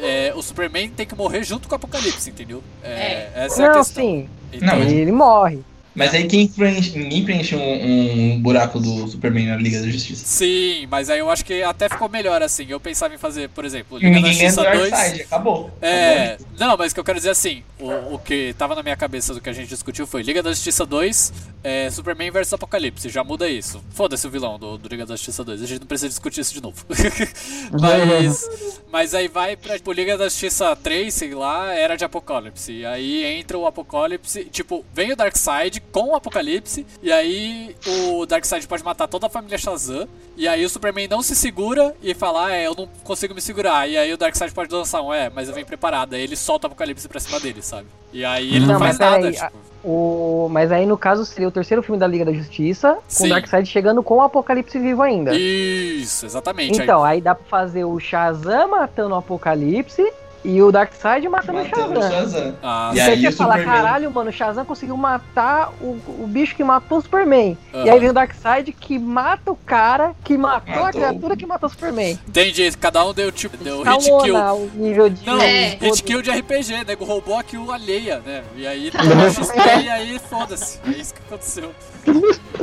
é, o Superman tem que morrer junto com o Apocalipse, entendeu? É, Essa é a não, questão. sim. Então, Não, mas- Ele morre. Mas aí quem preenche, ninguém preenche um, um buraco do Superman na Liga da Justiça. Sim, mas aí eu acho que até ficou melhor assim. Eu pensava em fazer, por exemplo, Liga da Ninguém é do Justiça 2. Darkseid, acabou. É, Acabou. não, mas o que eu quero dizer assim, o, o que tava na minha cabeça do que a gente discutiu foi Liga da Justiça 2, é, Superman vs Apocalipse, já muda isso. Foda-se o vilão do, do Liga da Justiça 2, a gente não precisa discutir isso de novo. mas, mas aí vai pra tipo, Liga da Justiça 3, sei lá, era de Apocalipse. E aí entra o Apocalipse, tipo, vem o Darkseid com o Apocalipse, e aí o Darkseid pode matar toda a família Shazam, e aí o Superman não se segura e fala, ah, é, eu não consigo me segurar. E aí o Darkseid pode lançar um, é, mas eu venho preparado. Aí ele solta o Apocalipse pra cima dele, sabe? E aí ele não, Não, faz mas nada, peraí, tipo. O... Mas aí, no caso, seria o terceiro filme da Liga da Justiça, com Sim. o Darkseid chegando com o Apocalipse vivo ainda. Isso, exatamente. Então, aí dá pra fazer o Shazam matando o Apocalipse e o Darkseid matando, Matando o o Shazam. Ah, E aí você fala, caralho, mano, o Shazam conseguiu matar o, o bicho que matou o Superman. E aí vem o Darkseid que mata o cara que matou, a Matou. criatura que matou o Superman. Entendi, cada um deu tipo, deu hit kill. O nível de... Não, É. hit kill de RPG, nego roubou a kill alheia, né? E aí tomou XP e aí foda-se. É isso que aconteceu.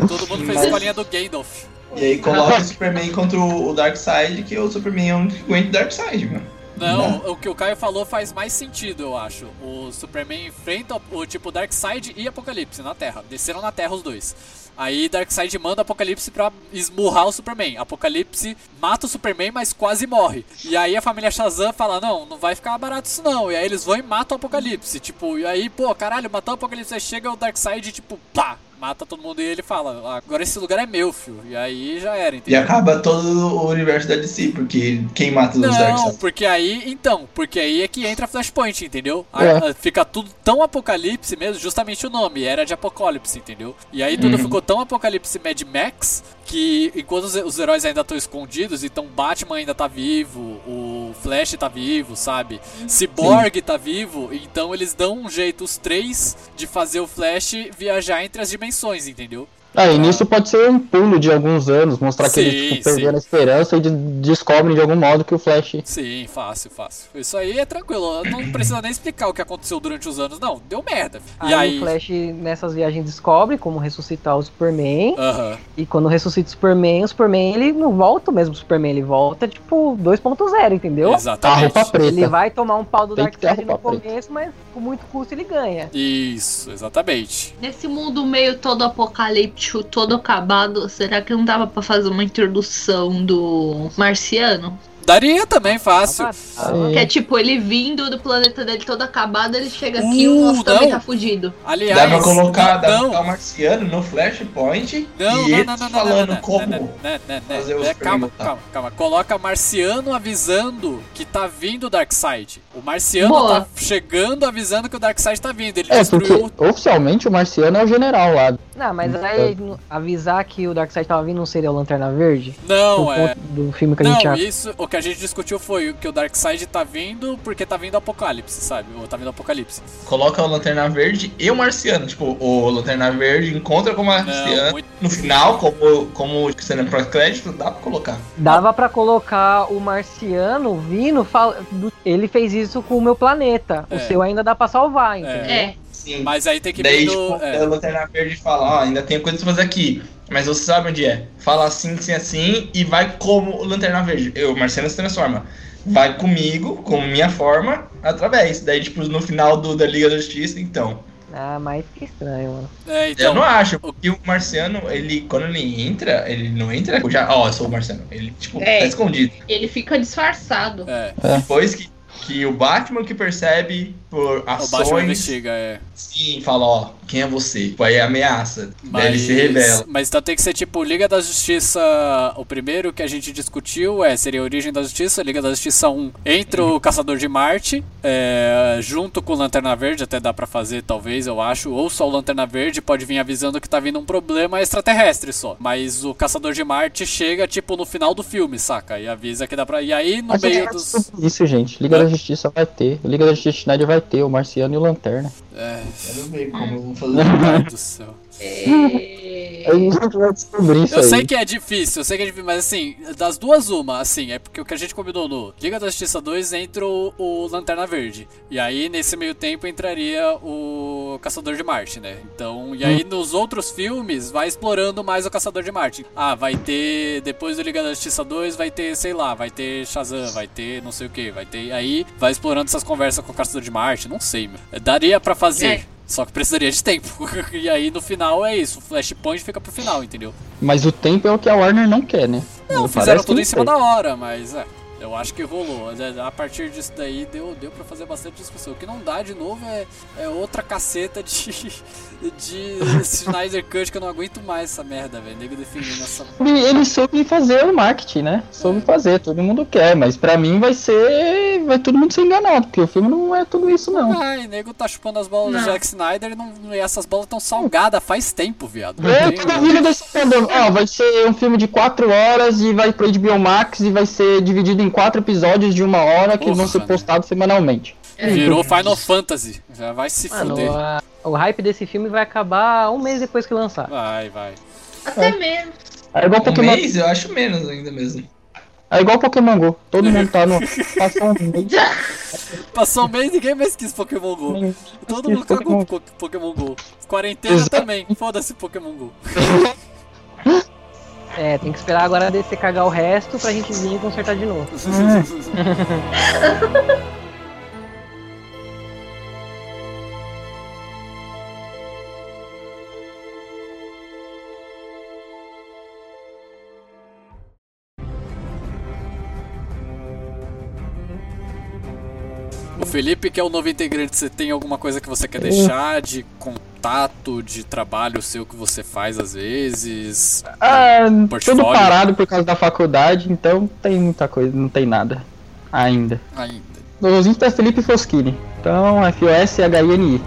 Todo mundo fez escolinha do Gandalf. E aí coloca o Superman contra o Darkseid, que o Superman é o único que aguenta o Darkseid, mano. Não, o que o Caio falou faz mais sentido, eu acho. O Superman enfrenta o tipo Darkseid e Apocalipse na Terra. Desceram na Terra os dois. Aí Darkseid manda Apocalipse pra esmurrar o Superman. Apocalipse mata o Superman, mas quase morre. E aí a família Shazam fala: Não, não vai ficar barato isso não. E aí eles vão e matam o Apocalipse. Tipo, e aí, pô, caralho, matou o Apocalipse. Aí chega o Darkseid, tipo, pá, mata todo mundo. E ele fala: Agora esse lugar é meu, filho. E aí já era, E entendeu? acaba todo o universo da DC, porque quem mata os Não, Darkseid? porque aí, então, porque aí é que entra Flashpoint, entendeu? É. a- fica tudo tão apocalipse mesmo, justamente o nome, era de apocalipse, entendeu? E aí tudo Uhum. ficou tão apocalipse Mad Max que enquanto os, os heróis ainda estão escondidos, então Batman ainda tá vivo, o Flash tá vivo, sabe? Cyborg tá vivo, então eles dão um jeito, os três, de fazer o Flash viajar entre as dimensões, entendeu? Ah, e nisso pode ser um pulo de alguns anos, mostrar que Sim, eles tipo, perderam a esperança e de- descobrem de algum modo que o Flash. Sim, fácil, fácil. Isso aí é tranquilo, não precisa nem explicar o que aconteceu durante os anos, não, deu merda. Aí, e aí. o Flash nessas viagens descobre como ressuscitar o Superman. Aham. E quando ressuscita o Superman, o Superman ele não volta mesmo o Superman, ele volta tipo 2.0, entendeu? A Exatamente. roupa preta. Ele vai tomar um pau do que a Darkseid no preta. começo, mas com muito custo ele ganha. Isso, exatamente. Nesse mundo meio todo apocalíptico, todo acabado, será que não dava pra fazer uma introdução do marciano? Daria também, fácil. Sim. Que é tipo, ele vindo do planeta dele todo acabado, ele chega aqui e Uh, o nosso também não. tá fudido. Aliás, Dá pra colocar, dá pra não, colocar o Marciano no Flashpoint não, e não, não, não, não, falando não, não, como. não, não, não, não, fazer não, o é, calma, calma, calma. Coloca Marciano avisando que tá vindo o Darkseid. O Marciano Boa. tá chegando avisando que o Darkseid tá vindo. Ele É, destruiu porque oficialmente o Marciano é o general lá. Não, mas aí n- avisar que o Darkseid tava vindo não seria o Lanterna Verde? Não, é. do filme que a gente Não, isso, o que a gente discutiu foi que o Darkseid tá vindo porque tá vindo o Apocalipse, sabe? Ou tá vindo o Apocalipse. Coloca o Lanterna Verde e o Marciano. Tipo, o Lanterna Verde encontra com o Marciano. Não, muito... No final, como, como cena pré-crédito, dá pra colocar. Dava pra colocar o Marciano vindo, fal... ele fez isso com o meu planeta. É. O seu ainda dá pra salvar, entendeu? É. Sim. Mas aí tem que Daí, vir tipo, é. o Lanterna Verde fala, ó, ainda tem coisa pra fazer aqui. Mas você sabe onde é. Fala assim, assim, assim, e vai como o Lanterna Verde. Eu, o Marciano se transforma. Vai comigo, com minha forma, através. Daí, tipo, no final do, da Liga da Justiça, então. Ah, mas que estranho, mano. É, eu então, não acho, porque o Marciano, ele, quando ele entra, ele não entra já, ó, eu sou o Marciano. Ele, tipo, É. tá escondido. Ele fica disfarçado. é. Depois que, que o Batman que percebe por O Batman ações, investiga, é. sim, fala, ó, quem é você? Tipo, aí ameaça. Daí Mas, ele se revela. mas então tem que ser tipo Liga da Justiça. O primeiro que a gente discutiu é seria a Origem da Justiça, Liga da Justiça 1. Entra o Caçador de Marte, é, junto com o Lanterna Verde, até dá pra fazer, talvez, eu acho. Ou só o Lanterna Verde pode vir avisando que tá vindo um problema extraterrestre só. Mas o Caçador de Marte chega, tipo, no final do filme, saca? E avisa que dá pra. E aí, no Mas meio dos. isso, gente. Liga É. da Justiça vai ter. Liga da Justiça Schneider vai ter. O Marciano e o Lanterna. É, Quero ver como eu vou fazer. meu pai do céu. É... A gente vai descobrir isso Eu aí. sei que é difícil, eu sei que é difícil, mas assim, das duas, uma, assim, é porque o que a gente combinou no Liga da Justiça 2 entra o, o Lanterna Verde. E aí, nesse meio tempo, entraria o Caçador de Marte, né? Então, e aí nos outros filmes, vai explorando mais o Caçador de Marte. Ah, vai ter, depois do Liga da Justiça 2, vai ter, sei lá, vai ter Shazam, vai ter não sei o que, vai ter. Aí, vai explorando essas conversas com o Caçador de Marte, não sei, meu. Daria pra fazer. É. Só que precisaria de tempo. e aí no final é isso. O Flashpoint fica pro final, entendeu? Mas o tempo é o que a Warner não quer, né? Não, Parece fizeram tudo não em cima da hora, mas é. Eu acho que rolou. A partir disso daí deu, deu pra fazer bastante discussão. O que não dá de novo é, é outra caceta de, de Snyder Cut que eu não aguento mais essa merda, velho. Nego definindo essa. Ele, ele soube fazer o marketing, né? Soube fazer, todo mundo quer, mas pra mim vai ser vai, todo mundo ser enganado, porque o filme não é tudo isso, não. Ai, nego tá chupando as bolas Não. do Zack Snyder e, não, e essas bolas tão salgadas faz tempo, viado. É, tem, desse. Ó, vai ser um filme de 4 horas e vai pro HBO Max e vai ser dividido em 4 episódios de uma hora que vão ser né? postados semanalmente. Virou Final Fantasy. Já vai se Mano, fuder. a- o hype desse filme vai acabar um mês depois que lançar. Vai, vai. Até menos. É igual Um Pokémon, mês? Eu acho menos ainda mesmo. é igual Pokémon Go. Todo mundo tá no. Passou um mês. Passou um mês e ninguém mais quis Pokémon GO. Todo mundo cagou Co- Pokémon GO. Quarentena Exato. também. Foda-se Pokémon GO. É, tem que esperar agora descer cagar o resto pra gente vir e consertar de novo. O Felipe, que é o novo integrante, você tem alguma coisa que você quer deixar de contato, de trabalho seu que você faz às vezes? Ah, tudo parado por causa da faculdade, então tem muita coisa, não tem nada. Ainda. Ainda. Os Insta é Felipe Foschini. Então, F-O-S-H-I-N-I.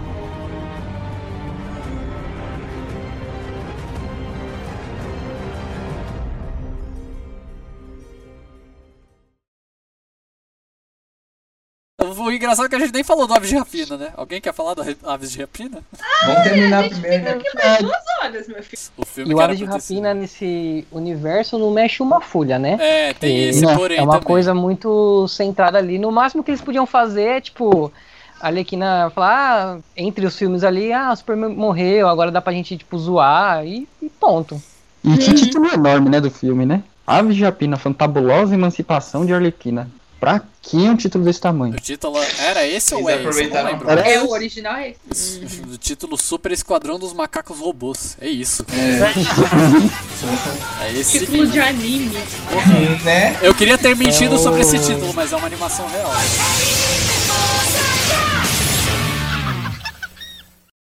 O engraçado é que a gente nem falou do Aves de Rapina, né? Alguém quer falar do Aves de Rapina? Vamos terminar Gente, primeiro. fica aqui mais duas horas, meu filho. O filme E o que Aves de. Rapina nesse universo não mexe uma folha, né? É, tem esse Não, porém é uma também. coisa muito centrada ali. No máximo que eles podiam fazer é, tipo, a Arlequina falar, ah, entre os filmes ali, ah, o Superman morreu, agora dá pra gente, tipo, zoar e, e ponto. E que título enorme, né, do filme, né? Aves de Rapina, fantabulosa emancipação de Arlequina. Pra que um título desse tamanho? O título era esse ou Eles é esse? Era- É o original, é esse? O título Super Esquadrão dos Macacos Robôs. É isso. É esse Título de anime. né? Eu queria ter mentido sobre esse título, mas é uma animação real.